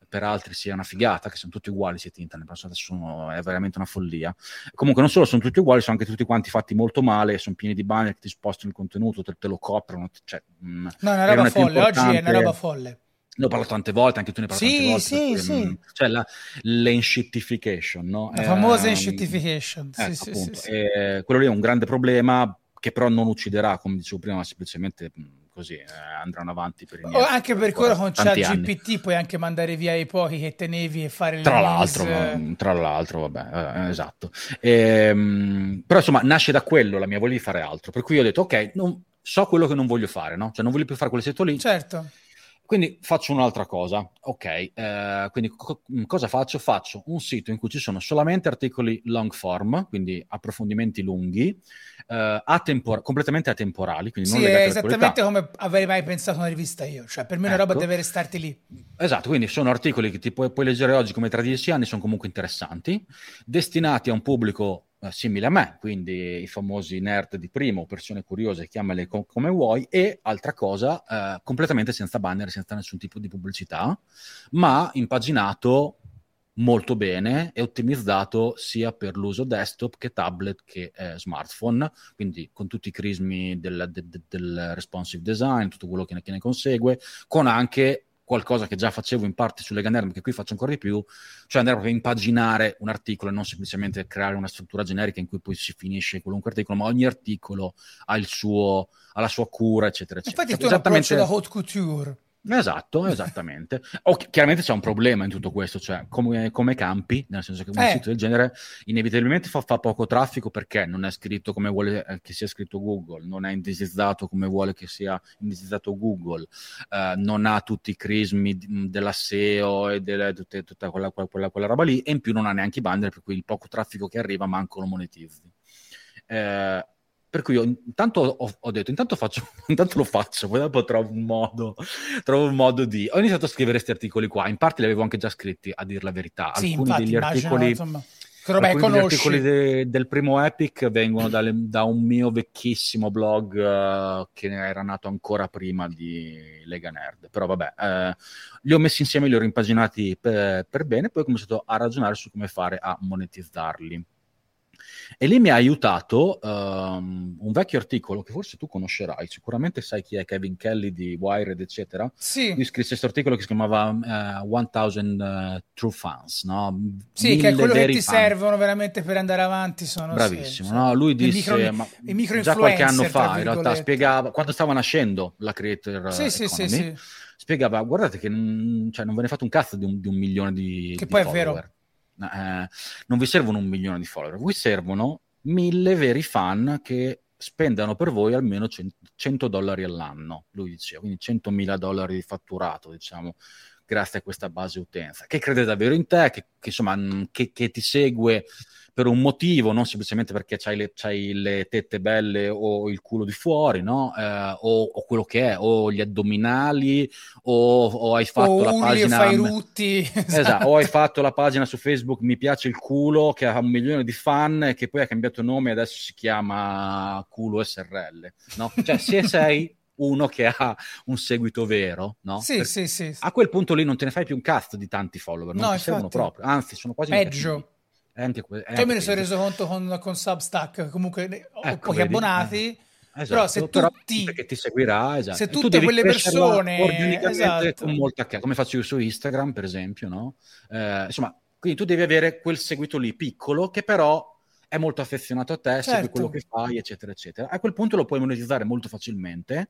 per altri sia una figata, che sono tutti uguali i siti internet, sono, è veramente una follia. Comunque non solo sono tutti uguali, sono anche tutti quanti fatti molto male, sono pieni di banner che ti spostano il contenuto, te, te lo coprono, cioè, no, è una roba folle, oggi è una roba folle ne ho parlato tante volte, anche tu ne hai parlato sì, tante volte. Sì, perché, sì. Cioè la, l'enshittification, no? La famosa enshittification, eh, sì, sì, sì, sì. Eh, quello lì è un grande problema che però non ucciderà, come dicevo prima, ma semplicemente così eh, andranno avanti per il anche per quello con ChatGPT puoi anche mandare via i pochi che tenevi e fare tra l'altro ma, tra l'altro vabbè eh, esatto ehm, però insomma nasce da quello la mia voglia di fare altro per cui ho detto ok non, so quello che non voglio fare no? cioè non voglio più fare quel sito lì certo quindi faccio un'altra cosa, ok, eh, quindi co- cosa faccio? Faccio un sito in cui ci sono solamente articoli long form, quindi approfondimenti lunghi, eh, atempor- completamente atemporali, quindi sì, non è esattamente come avrei mai pensato una rivista io, cioè per me ecco. una roba ecco. deve restarti lì. Esatto, quindi sono articoli che ti puoi, puoi leggere oggi come tra dieci anni, sono comunque interessanti, destinati a un pubblico simile a me, quindi i famosi nerd di primo, persone curiose, chiamale com- come vuoi, e altra cosa, eh, completamente senza banner, senza nessun tipo di pubblicità, ma impaginato molto bene e ottimizzato sia per l'uso desktop che tablet che eh, smartphone, quindi con tutti i crismi del, del, del, responsive design, tutto quello che ne, che ne consegue, con anche qualcosa che già facevo in parte sulle Lega che qui faccio ancora di più, cioè andare proprio a impaginare un articolo e non semplicemente creare una struttura generica in cui poi si finisce qualunque articolo, ma ogni articolo ha, il suo, ha la sua cura, eccetera, eccetera. Infatti tu hai un approccio da haute couture. Esatto, esattamente. O chiaramente c'è un problema in tutto questo, cioè come, come campi, nel senso che un eh. sito del genere inevitabilmente fa, fa, poco traffico perché non è scritto come vuole eh, che sia scritto Google, non è indicizzato come vuole che sia indicizzato Google, eh, non ha tutti i crismi della SEO e delle, tutte, tutta quella, quella, quella, roba lì e in più non ha neanche i bundle per cui il poco traffico che arriva manco lo monetizzi. Eh, per cui io intanto ho, ho, detto, intanto, faccio, intanto lo faccio, poi dopo trovo un modo, trovo un modo di... Ho iniziato a scrivere questi articoli qua, in parte li avevo anche già scritti, a dir la verità. Sì, Alcuni infatti, degli articoli... Insomma... Alcuni degli articoli de, del primo Epic vengono dalle, da un mio vecchissimo blog uh, che era nato ancora prima di Lega Nerd. Però vabbè, uh, li ho messi insieme, li ho rimpaginati per, per bene, poi ho cominciato a ragionare su come fare a monetizzarli. E lì mi ha aiutato um, un vecchio articolo che forse tu conoscerai, sicuramente sai chi è Kevin Kelly di Wired, eccetera. Sì. Lui scrisse questo articolo che si chiamava uh, 1000 uh, True Fans, no? Sì, che è quello che ti fan. servono veramente per andare avanti. Sono Bravissimo, sì, no? Lui disse, micro, ma, già qualche anno fa, in realtà, spiegava, quando stava nascendo la Creator sì, sì, sì, sì, spiegava, guardate che non, cioè, non ve ne fate un cazzo di un, di un milione di Che di poi follower. è vero eh, non vi servono un milione di follower, vi servono mille veri fan che spendano per voi almeno 100 dollari all'anno, lui diceva, quindi 100.000 dollari di fatturato, diciamo, grazie a questa base utenza, che crede davvero in te, che, che insomma, che, che ti segue per un motivo, non semplicemente perché c'hai le, c'hai le tette belle o il culo di fuori, no? Eh, o, o, quello che è, o gli addominali, o, o hai fatto o la pagina... Fai rutti. Esatto, o hai fatto la pagina su Facebook Mi piace il culo, che ha un milione di fan che poi ha cambiato nome e adesso si chiama Culo SRL, no? Cioè, se sei uno che ha un seguito vero, no? Sì, Perché sì, sì, A quel punto lì non te ne fai più un cazzo di tanti follower, non no, ti servono proprio, anzi sono quasi peggio. È anche, è cioè, me ne sono reso conto con, con Substack, comunque ho ecco, pochi vedi? abbonati. Eh. Esatto, però se però tutti perché ti seguirà esatto. se tutte quelle persone esatto. con molta come faccio io su Instagram per esempio no? Eh, insomma quindi tu devi avere quel seguito lì piccolo che però è molto affezionato a te certo. segue quello che fai eccetera eccetera a quel punto lo puoi monetizzare molto facilmente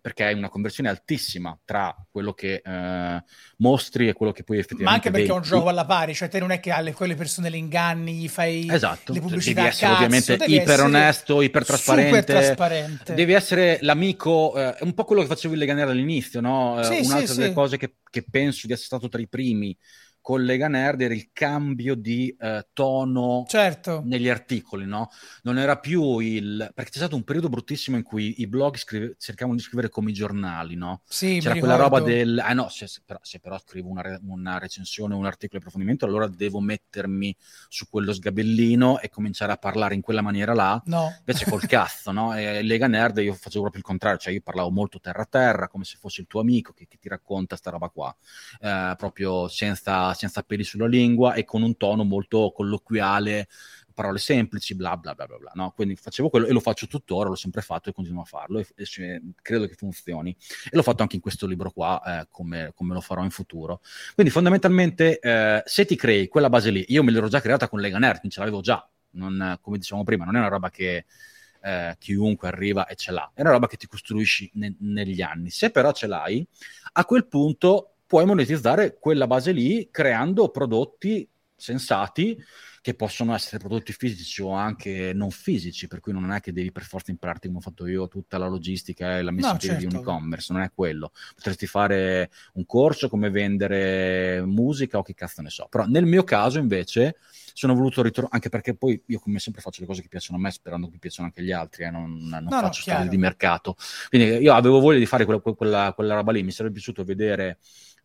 perché hai una conversione altissima tra quello che eh, mostri e quello che poi effettivamente Ma anche perché vedi. è un gioco alla pari, cioè te non è che alle quelle persone le inganni, gli fai esatto. le pubblicità devi essere cazzo, ovviamente devi iper essere onesto, iper trasparente. trasparente. Devi essere l'amico, eh, un po' quello che facevo in Leganera all'inizio, no? Eh, sì, Un'altra sì, delle sì. cose che, che penso di essere stato tra i primi con Lega Nerd era il cambio di eh, tono certo. negli articoli, no? Non era più il... perché c'è stato un periodo bruttissimo in cui i blog scrive... cercavano di scrivere come i giornali, no? Sì, C'era quella roba del... Eh no, se, se, però, se però scrivo una, re... una, recensione un articolo di approfondimento, allora devo mettermi su quello sgabellino e cominciare a parlare in quella maniera là. No. Invece col cazzo, no? E Lega Nerd io facevo proprio il contrario, cioè io parlavo molto terra a terra, come se fosse il tuo amico che, che ti racconta sta roba qua, eh, proprio senza senza peli sulla lingua e con un tono molto colloquiale, parole semplici, bla bla bla bla, bla no? Quindi facevo quello e lo faccio tuttora, l'ho sempre fatto e continuo a farlo e, e credo che funzioni. E l'ho fatto anche in questo libro qua, eh, come, come, lo farò in futuro. Quindi fondamentalmente, eh, se ti crei quella base lì, io me l'ero già creata con Lega Nerd, ce l'avevo già, non, come dicevamo prima, non è una roba che... Eh, chiunque arriva e ce l'ha, è una roba che ti costruisci ne- negli anni. Se però ce l'hai, a quel punto puoi monetizzare quella base lì creando prodotti sensati che possono essere prodotti fisici o anche non fisici, per cui non è che devi per forza impararti come ho fatto io tutta la logistica e la messa no, certo. di un e-commerce, non è quello. Potresti fare un corso come vendere musica o che cazzo ne so. Però nel mio caso invece sono voluto ritornare, anche perché poi io come sempre faccio le cose che piacciono a me sperando che piacciono anche agli altri, eh, non, non no, faccio no, storie di mercato. Quindi io avevo voglia di fare quella, quella, quella roba lì, mi sarebbe piaciuto vedere...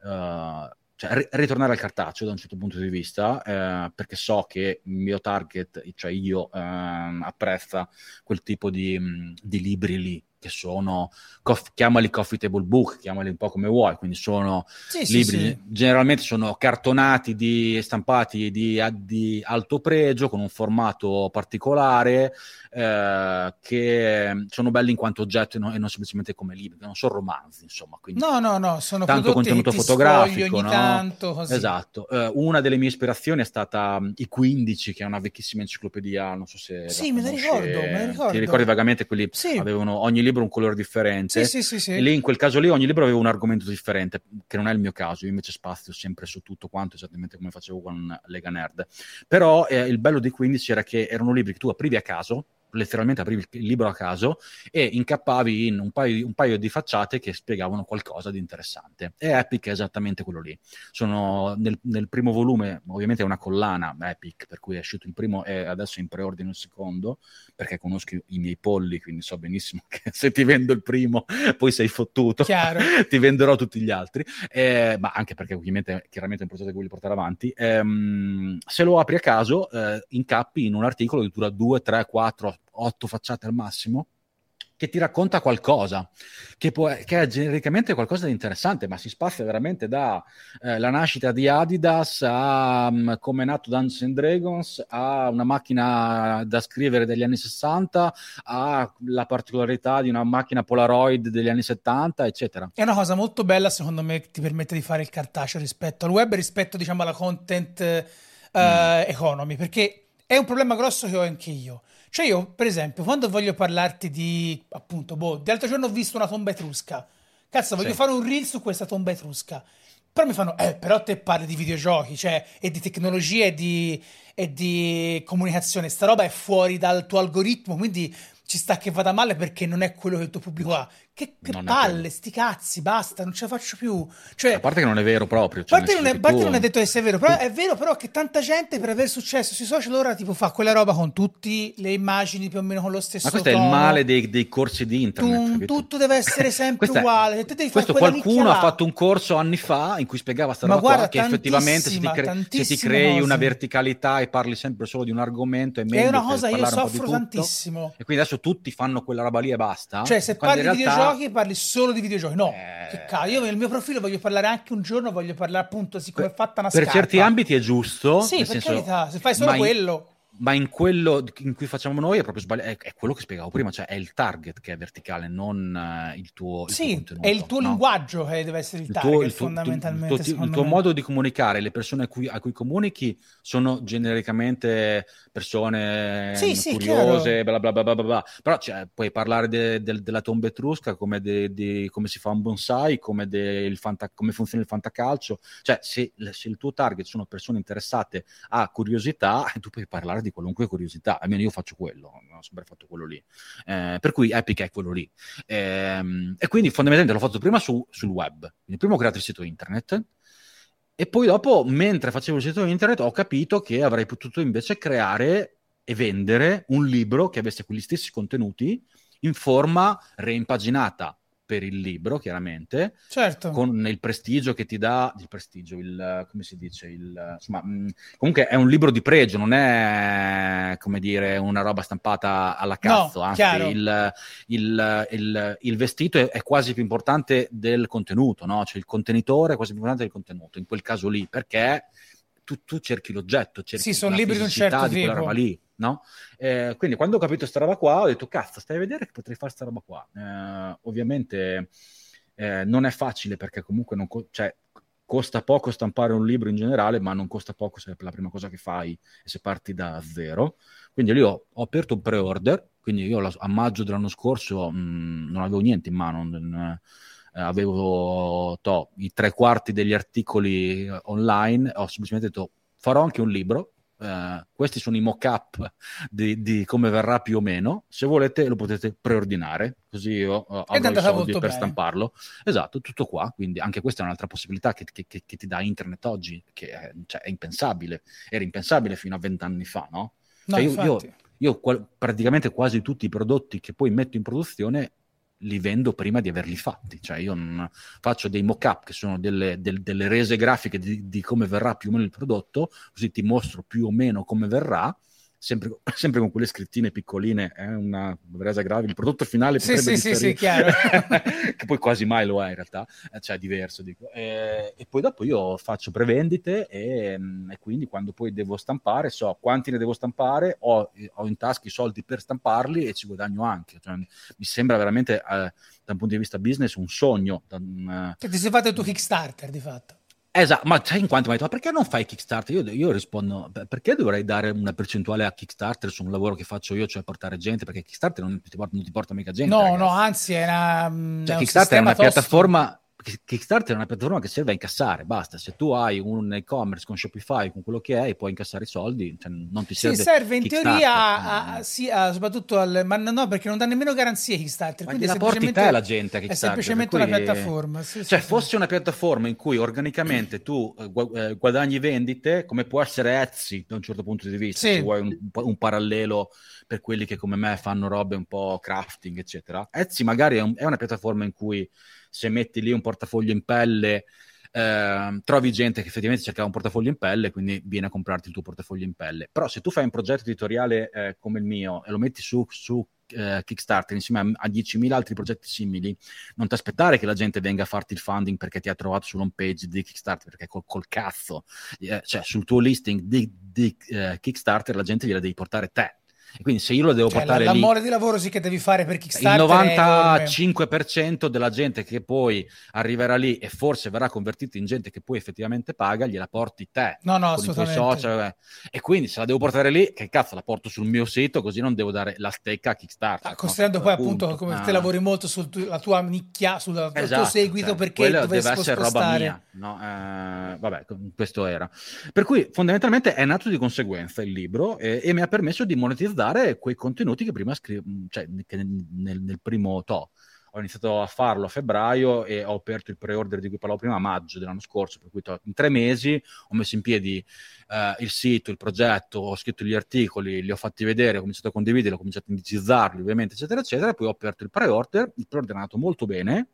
Uh, cioè, ri- ritornare al cartaceo da un certo punto di vista, eh, perché so che il mio target, cioè io, eh, apprezza quel tipo di, di, libri lì, che sono, coff- chiamali coffee table book, chiamali un po' come vuoi, quindi sono sì, libri, sì, sì. generalmente sono cartonati, di, stampati di, di alto pregio, con un formato particolare, eh, che sono belli in quanto oggetto e non, e non, semplicemente come libri, non sono romanzi, insomma. no, no, no, sono tanto contenuto fotografico. Ogni no? tanto. Esatto. Eh, una delle mie ispirazioni è stata um, I 15, che è una vecchissima enciclopedia, non so se... Sì, me la ricordo, me la ricordo. Ti ricordi vagamente quelli? Sì. Avevano ogni libro un colore differente. Sì, sì, sì, lì, in quel caso lì, ogni libro aveva un argomento differente, che non è il mio caso. Io invece spazio sempre su tutto quanto, esattamente come facevo con Lega Nerd. Però eh, il bello dei 15 era che erano libri che tu aprivi a caso, letteralmente aprivi il libro a caso e incappavi in un paio, un paio, di facciate che spiegavano qualcosa di interessante. E Epic è esattamente quello lì. Sono nel, nel primo volume, ovviamente è una collana Epic, per cui è uscito il primo e adesso in preordine il secondo, perché conosco i miei polli, quindi so benissimo che se ti vendo il primo poi sei fottuto, ti venderò tutti gli altri, eh, ma anche perché ovviamente chiaramente è un progetto che voglio portare avanti. Eh, se lo apri a caso, eh, incappi in un articolo che dura 2, 3, 4, otto facciate al massimo, che ti racconta qualcosa, che, può, che, è genericamente qualcosa di interessante, ma si spazia veramente da eh, la nascita di Adidas a um, come è nato Dungeons and Dragons, a una macchina da scrivere degli anni 60, a la particolarità di una macchina Polaroid degli anni 70, eccetera. È una cosa molto bella, secondo me, che ti permette di fare il cartaceo rispetto al web, rispetto diciamo alla content uh, mm. economy, perché è un problema grosso che ho anche io cioè io, per esempio, quando voglio parlarti di, appunto, boh, l'altro giorno ho visto una tomba etrusca. Cazzo, voglio sì. fare un reel su questa tomba etrusca. Però mi fanno, eh, però te parli di videogiochi, cioè, e di tecnologia e di, e di comunicazione. Sta roba è fuori dal tuo algoritmo, quindi ci sta che vada male perché non è quello che il tuo pubblico ha. Che, che palle, sti cazzi, basta, non ce la faccio più. Cioè, a parte che non è vero proprio. Cioè, a parte, non è, parte non è, detto che sia vero, però è vero però che tanta gente per aver successo sui social ora tipo fa quella roba con tutte le immagini più o meno con lo stesso Ma questo tono. è il male dei, dei corsi di internet. Tu, tutto deve essere sempre uguale. questo qualcuno ha fatto un corso anni fa in cui spiegava sta roba guarda, qua, che effettivamente se ti, cre- se ti crei cose. una verticalità e parli sempre solo di un argomento è meglio È una cosa io soffro tantissimo. E quindi adesso tutti fanno quella roba lì e basta. Cioè se parli di videogiochi parli solo di videogiochi. No, eh... che cazzo. Io nel mio profilo voglio parlare anche un giorno, voglio parlare appunto di come è fatta una per scarpa. Per certi ambiti è giusto. Sì, per senso, carità, se fai solo quello ma in quello in cui facciamo noi è proprio sbagliato, è, è, quello che spiegavo prima, cioè è il target che è verticale, non uh, il tuo il Sì, tuo è il tuo no? linguaggio che deve essere il, il target, tuo, il tuo, fondamentalmente. Il tuo, il tuo modo di comunicare, le persone a cui, a cui comunichi sono genericamente persone sì, sì, curiose, bla bla bla bla bla, però cioè, puoi parlare de, de, della tomba etrusca, come, de, de, come si fa un bonsai, come, fanta, come funziona il fantacalcio, cioè se, se il tuo target sono persone interessate a curiosità, tu puoi parlare di qualunque curiosità almeno io faccio quello, ho sempre fatto quello lì. Eh, per cui Epic è quello lì. Eh, e quindi fondamentalmente l'ho fatto prima su, sul web. Quindi prima ho creato il sito internet e poi dopo, mentre facevo il sito internet, ho capito che avrei potuto invece creare e vendere un libro che avesse quegli stessi contenuti in forma reimpaginata per il libro, chiaramente, certo. con il prestigio che ti dà, il prestigio, il, come si dice, il, insomma, mh, comunque è un libro di pregio, non è, come dire, una roba stampata alla cazzo, no, anzi il, il, il, il, vestito è, è, quasi più importante del contenuto, no? Cioè il contenitore è quasi più importante del contenuto, in quel caso lì, perché tu, tu cerchi l'oggetto, cerchi sì, sono libri di un certo di quella roba lì no? Eh, quindi quando ho capito questa roba qua ho detto cazzo stai a vedere che potrei fare questa roba qua. Eh, ovviamente eh, non è facile perché comunque non co- cioè, costa poco stampare un libro in generale ma non costa poco se è la prima cosa che fai e se parti da zero. Quindi lì ho, ho aperto un pre-order quindi io a maggio dell'anno scorso mh, mm, non avevo niente in mano non, avevo to, i tre quarti degli articoli online ho semplicemente detto farò anche un libro Uh, questi sono i mock-up di, di, come verrà più o meno. Se volete, lo potete preordinare, così io uh, avrò i soldi per bene. stamparlo. Esatto, tutto qua. Quindi anche questa è un'altra possibilità che, che, che, che ti dà internet oggi, che è, cioè, è, impensabile. Era impensabile fino a vent'anni fa, no? no cioè, io, io, io qual- praticamente quasi tutti i prodotti che poi metto in produzione li vendo prima di averli fatti, cioè io faccio dei mock-up che sono delle, del, delle rese grafiche di, di, come verrà più o meno il prodotto, così ti mostro più o meno come verrà, sempre, sempre con quelle scrittine piccoline, è una resa grave, il prodotto finale sì, sì, sì, sì, chiaro. che poi quasi mai lo è in realtà, eh, cioè è diverso. Dico. E, e poi dopo io faccio prevendite e, mm, e, quindi quando poi devo stampare so quanti ne devo stampare, ho, ho in tasca i soldi per stamparli e ci guadagno anche. Cioè, mi sembra veramente... Eh, da un punto di vista business un sogno. Un, che ti sei fatto il tuo Kickstarter di fatto. Esatto, ma sai in quanto mi hai detto, ma perché non fai Kickstarter? Io, io, rispondo, perché dovrei dare una percentuale a Kickstarter su un lavoro che faccio io, cioè portare gente? Perché Kickstarter non ti porta, non ti porta mica gente. No, ragazzi. no, anzi è una... Cioè, è Kickstarter è una tosto. piattaforma Kickstarter è una piattaforma che serve a incassare, basta. Se tu hai un e-commerce con Shopify, con quello che è, puoi incassare i soldi, cioè non ti serve. Sì, serve in teoria, a, a, sì, a, soprattutto al. Ma no, perché non dà nemmeno garanzie Kickstarter. Quindi la porti te la gente a Kickstarter. È semplicemente una piattaforma. Sì, cioè, sì, fosse una piattaforma in cui organicamente tu eh, eh, guadagni vendite, come può essere Etsy da un certo punto di vista, se vuoi un, un parallelo per quelli che come me fanno robe un po' crafting, eccetera. Etsy magari è, un, è una piattaforma in cui se metti lì un portafoglio in pelle, eh, trovi gente che effettivamente cercava un portafoglio in pelle, quindi viene a comprarti il tuo portafoglio in pelle. Però se tu fai un progetto editoriale eh, come il mio e lo metti su, su eh, Kickstarter insieme a, a 10.000 altri progetti simili, non ti aspettare che la gente venga a farti il funding perché ti ha trovato sull'home page di Kickstarter, perché col, col cazzo, eh, cioè sul tuo listing di, di eh, Kickstarter la gente gliela devi portare te quindi se io lo devo cioè, portare l'amore lì, di lavoro sì che devi fare per Kickstarter il 95% della gente che poi arriverà lì e forse verrà convertita in gente che poi effettivamente paga gliela porti te no no assolutamente social, eh. e quindi se la devo portare lì che cazzo la porto sul mio sito così non devo dare la stecca a Kickstarter ah, considerando no? poi appunto, appunto come ah. te lavori molto sulla tua nicchia sul esatto, tuo seguito cioè, perché deve essere roba mia no? eh, vabbè questo era per cui fondamentalmente è nato di conseguenza il libro e, e mi ha permesso di monetizzare dare quei contenuti che prima scrivevo, cioè che nel, nel, primo to. Ho iniziato a farlo a febbraio e ho aperto il pre-order di cui parlavo prima a maggio dell'anno scorso, per cui in tre mesi ho messo in piedi eh, il sito, il progetto, ho scritto gli articoli, li ho fatti vedere, ho cominciato a condividerli, ho cominciato a indicizzarli ovviamente, eccetera, eccetera, poi ho aperto il pre-order, il pre-order è andato molto bene,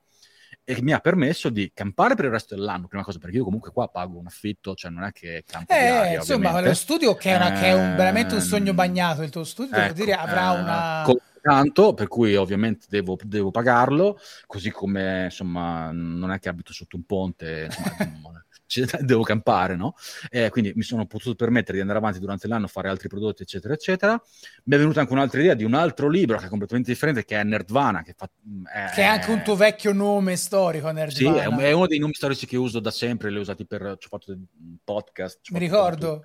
e mi ha permesso di campare per il resto dell'anno, prima cosa perché io comunque qua pago un affitto, cioè non è che campo eh, aria, insomma, ovviamente. lo studio che, una, eh, che, è un, veramente un sogno ehm, bagnato, il tuo studio ecco, dire, avrà eh, una... Tanto, per cui ovviamente devo, devo, pagarlo, così come insomma non è che abito sotto un ponte, insomma, devo campare, no? Eh, quindi mi sono potuto permettere di andare avanti durante l'anno, fare altri prodotti, eccetera, eccetera. Mi è venuta anche un'altra idea di un altro libro che è completamente differente, che è Nerdvana, che, fa, è, che è anche un tuo vecchio nome storico, Nerdvana. Sì, è, è, uno dei nomi storici che uso da sempre, li ho usati per, ci ho fatto podcast. Mi ricordo.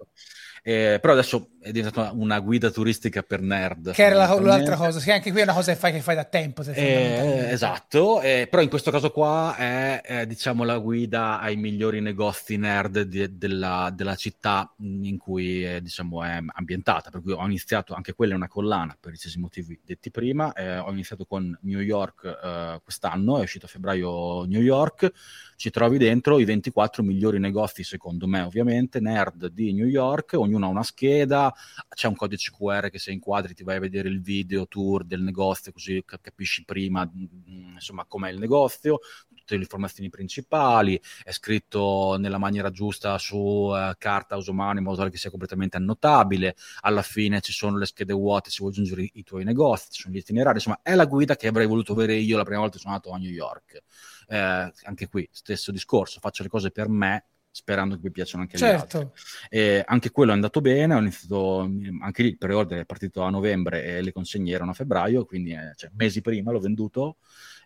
Eh, però adesso è diventata una guida turistica per nerd. Che era la, l'altra cosa, che anche qui è una cosa che fai, che fai da tempo. Eh, esatto, eh, però in questo caso qua è, è, diciamo la guida ai migliori negozi nerd di, della, della, città in cui è, diciamo, è ambientata, per cui ho iniziato, anche quella è una collana per i stessi motivi detti prima, eh, ho iniziato con New York eh, quest'anno, è uscito a febbraio New York, ci trovi dentro i 24 migliori negozi, secondo me ovviamente, nerd di New York, ognuno ha una scheda, c'è un codice QR che se inquadri ti vai a vedere il video tour del negozio, così capisci prima mm, insomma com'è il negozio, tutte le informazioni principali, è scritto nella maniera giusta su uh, carta usomana in modo tale che sia completamente annotabile, alla fine ci sono le schede vuote se vuoi aggiungere i, i tuoi negozi, ci sono gli itinerari, insomma è la guida che avrei voluto avere io la prima volta che sono andato a New York. Eh, anche qui stesso discorso, faccio le cose per me sperando che mi piacciono anche certo. gli altri. E anche quello è andato bene, ho iniziato, anche lì il pre-order è partito a novembre e le consegne erano a febbraio, quindi eh, cioè, mesi prima l'ho venduto.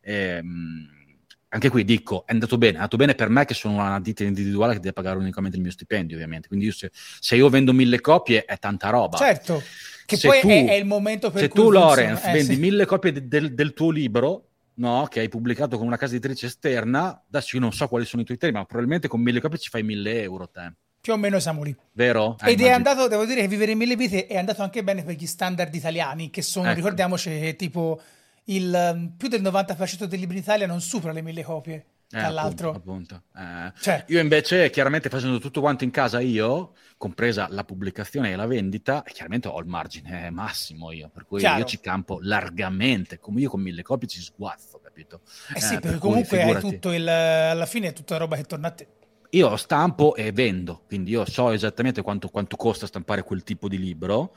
E, mh, anche qui dico, è andato bene, è andato bene per me che sono una ditta individuale che deve pagare unicamente il mio stipendio, ovviamente. Quindi io se, se, io vendo mille copie è tanta roba. Certo, che se poi tu, è, è, il momento per se cui... Se tu, Lorenz, eh, vendi sì. mille copie de, del, del tuo libro, no, che hai pubblicato con una casa editrice esterna, adesso io non so quali sono i tuoi temi, ma probabilmente con mille copie ci fai mille euro te. Più o meno siamo lì. Vero? Eh, Ed è andato, devo dire che vivere in mille vite è andato anche bene per gli standard italiani, che sono, ecco. ricordiamoci, tipo il più del 90% dei libri in Italia non supera le mille copie. Eh, dall'altro. Appunto, appunto. Eh, cioè. Io invece, chiaramente facendo tutto quanto in casa io, compresa la pubblicazione e la vendita, chiaramente ho il margine massimo io, per cui Chiaro. io ci campo largamente, come io con mille copie ci sguazzo, capito? Eh sì, eh, perché per comunque hai tutto il, alla fine è tutta roba che torna a te. Io stampo e vendo, quindi io so esattamente quanto, quanto costa stampare quel tipo di libro,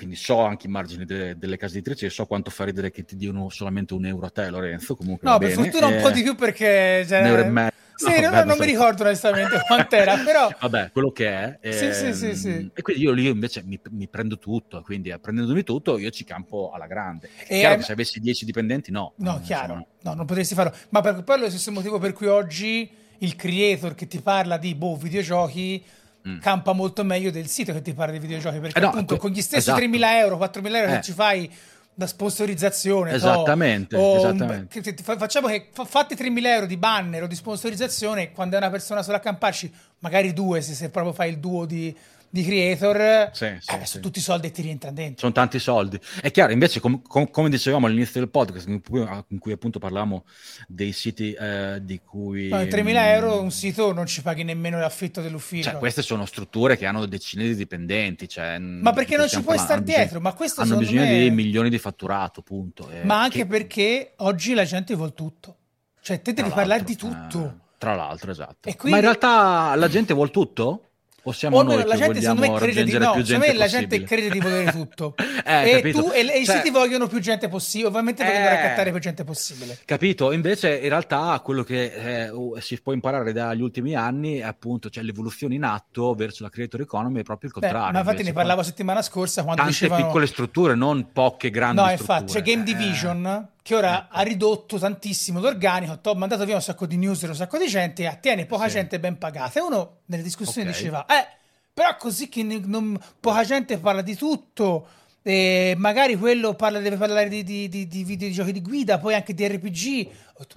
quindi so anche i margini delle, delle case editrici e so quanto fa ridere che ti diano solamente un euro a te, Lorenzo. Comunque no, per fortuna un po' di più perché... Cioè... Un euro e mezzo. Sì, no, vabbè, non mi ricordo onestamente quant'era, però... Vabbè, quello che è. E, sì, sì, sì, sì. Ehm, e quindi io lì invece mi, mi, prendo tutto, quindi prendendomi tutto io ci campo alla grande. E chiaro hai... se avessi 10 dipendenti no. No, chiaro, insomma. no, non potresti farlo. Ma per quello è lo stesso motivo per cui oggi il creator che ti parla di boh, videogiochi mm. campa molto meglio del sito che ti parla di videogiochi perché eh no, appunto que- con gli stessi esatto. 3.000 euro 4.000 euro eh. che ci fai da sponsorizzazione esattamente, to, esattamente. che, facciamo che fatti 3.000 euro di banner o di sponsorizzazione quando è una persona sola a camparci magari due se, se proprio fai il duo di di creator, sì, sì, eh, sì. tutti soldi e ti rientrano dentro. Sono tanti soldi. È chiaro, invece, com- com- come dicevamo all'inizio del podcast, in cui, in cui appunto parlavamo dei siti eh, di cui... No, 3.000 mm, euro un sito non ci paghi nemmeno l'affitto dell'ufficio. Cioè, queste sono strutture che hanno decine di dipendenti. Cioè, ma perché non ci puoi stare dietro? Ma questo hanno bisogno me... di milioni di fatturato, punto. Eh, ma anche che... perché oggi la gente vuole tutto. Cioè, te devi parlare di tutto. Eh, tra l'altro, esatto. Quindi... Ma in realtà la gente vuole tutto? O siamo o noi la gente secondo me crede di no, secondo me la gente crede di volere tutto. eh, e, tu, e, cioè, i siti vogliono più gente possibile, ovviamente vogliono eh, raccattare più gente possibile. Capito? Invece in realtà quello che eh, si può imparare dagli ultimi anni è appunto cioè, l'evoluzione in atto verso la creator economy è proprio il contrario. Beh, ma infatti ne parlavo settimana scorsa quando tante dicevano... piccole strutture, non poche grandi no, strutture. No, infatti, c'è Game Division eh che ora ecco. ha ridotto tantissimo l'organico, ho mandato via un sacco di news e un sacco di gente e attiene poca sì. gente ben pagata. E uno nelle discussioni okay. diceva, eh, però così che non, poca gente parla di tutto. E magari quello parla, deve parlare di, di, di, di videogiochi di guida, poi anche di RPG.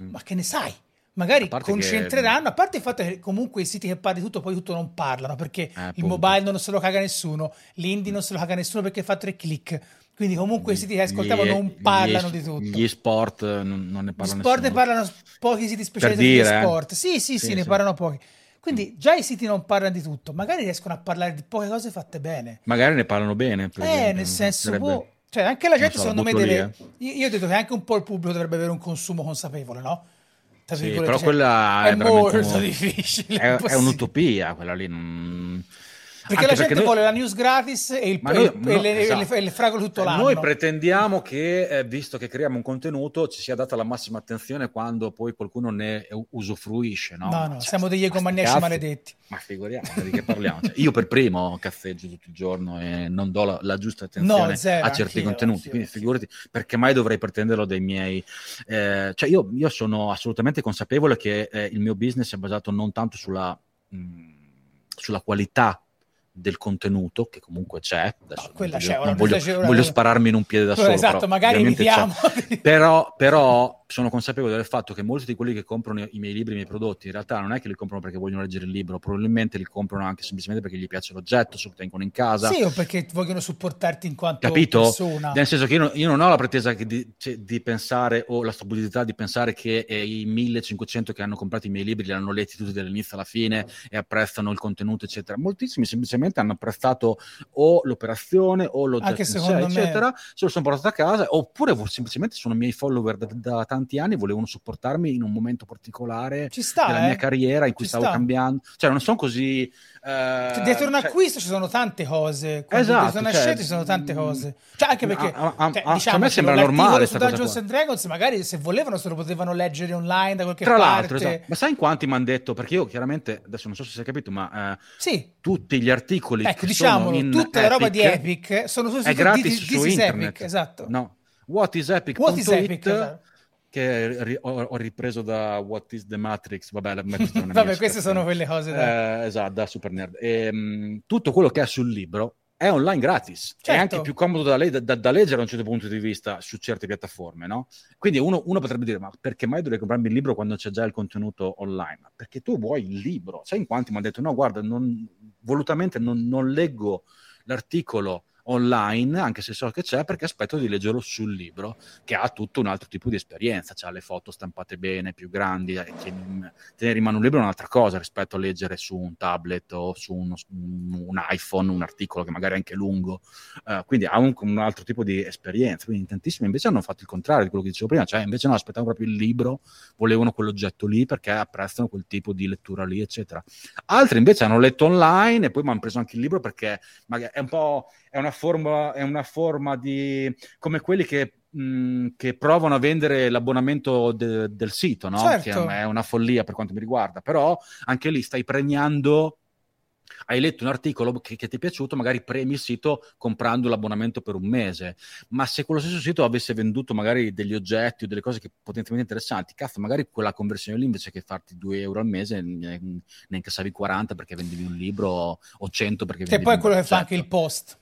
Mm. Ma che ne sai? Magari concentreranno, che... a parte il fatto che comunque i siti che parli di tutto poi tutto non parlano, perché eh, il mobile non se lo caga nessuno, l'indie non se lo caga nessuno perché fa tre click. Quindi comunque i siti che ascoltiamo non parlano gli, di tutto. Gli sport non, non ne parlano Gli sport ne parlano pochi siti specializzati di eh. sport. Sì, sì, sì, sì, ne parlano pochi. Quindi già i siti non parlano di tutto, magari riescono a parlare di poche cose fatte bene. Magari ne parlano bene. eh, esempio, nel senso, sarebbe... boh, cioè anche la gente so, secondo me deve... Io, io ho detto che anche un po' il pubblico dovrebbe avere un consumo consapevole, no? Sì, però cioè, quella è, è molto un... difficile. È, è, un'utopia quella lì. Non... Perché Anche la gente noi... vuole la news gratis e il, noi, e, no, le, esatto. le, fragole tutto l'anno. Noi pretendiamo che, eh, visto che creiamo un contenuto, ci sia data la massima attenzione quando poi qualcuno ne usufruisce. No, no, no cioè, siamo degli egomaniaci maledetti. Ma figuriamo, di che parliamo? Cioè, io per primo cazzeggio tutto il giorno e non do la, la giusta attenzione no, zero, a certi contenuti. Anch'io, quindi figurati, perché mai dovrei pretenderlo dai miei... Eh, cioè io, io, sono assolutamente consapevole che eh, il mio business è basato non tanto sulla... Mh, sulla qualità del contenuto che comunque c'è. Adesso no, voglio, c'è, non voglio, voglio, spararmi in un piede da solo. Esatto, però, magari evitiamo. però, però sono consapevole del fatto che molti di quelli che comprano i miei libri, i miei prodotti, in realtà non è che li comprano perché vogliono leggere il libro, probabilmente li comprano anche semplicemente perché gli piace l'oggetto, se lo tengono in casa. Sì, o perché vogliono supportarti in quanto Capito? persona. Nel senso che io non, io non ho la pretesa di, cioè, di, pensare o la stabilità di pensare che eh, i 1500 che hanno comprato i miei libri li hanno letti tutti dall'inizio alla fine e apprezzano il contenuto, eccetera. Moltissimi semplicemente hanno apprezzato o l'operazione o l'oggetto sé, eccetera, se lo sono portato a casa, oppure semplicemente sono miei follower da, da tanti anni volevano supportarmi in un momento particolare sta, della eh? mia carriera in cui ci stavo sta. cambiando. Cioè, non sono così. Uh, dietro un cioè... acquisto ci sono tante cose. Quando esatto, dietro una cioè, scelta ci sono tante mm, cose. Cioè, anche perché a, a, cioè, a, diciamo, a me sembra normale. Su Dungeons and Dragons, magari se volevano, se lo potevano leggere online da qualche Tra parte. l'altro, esatto. ma sai in quanti mi hanno detto? Perché io chiaramente adesso non so se si è capito, ma uh, sì. tutti gli articoli ecco, diciamolo, tutta la roba di Epic sono su, è gratis di, su internet. Epic, esatto. No. What is Epic? What is Epic? Esatto che ho, ripreso da What is the Matrix. Vabbè, Vabbè queste sono quelle cose da... Eh, esatto, da Super Nerd. E, um, tutto quello che è sul libro è online gratis. Certo. È anche più comodo da, le- da, da, leggere da un certo punto di vista su certe piattaforme, no? Quindi uno, uno, potrebbe dire, ma perché mai dovrei comprarmi il libro quando c'è già il contenuto online? Ma perché tu vuoi il libro. Sai in quanti mi hanno detto, no, guarda, non, volutamente non, non leggo l'articolo online, anche se so che c'è, perché aspetto di leggerlo sul libro, che ha tutto un altro tipo di esperienza, ha le foto stampate bene, più grandi, e tenere in mano un libro è un'altra cosa rispetto a leggere su un tablet o su uno, un iPhone un articolo che magari è anche lungo, uh, quindi ha un, un, altro tipo di esperienza, quindi tantissimi invece hanno fatto il contrario di quello che dicevo prima, cioè invece no, aspettavano proprio il libro, volevano quell'oggetto lì perché apprezzano quel tipo di lettura lì, eccetera. Altri invece hanno letto online e poi mi hanno preso anche il libro perché magari è un po' è una forma, è una forma di... come quelli che che provano a vendere l'abbonamento de- del sito, no? certo. che è una follia per quanto mi riguarda, però anche lì stai premiando hai letto un articolo che, che, ti è piaciuto, magari premi il sito comprando l'abbonamento per un mese. Ma se quello stesso sito avesse venduto magari degli oggetti o delle cose che potenzialmente interessanti, cazzo, magari quella conversione lì invece che farti 2 euro al mese ne, ne incassavi 40 perché vendevi un libro o 100 perché vendevi Che poi è quello che fa anche il post.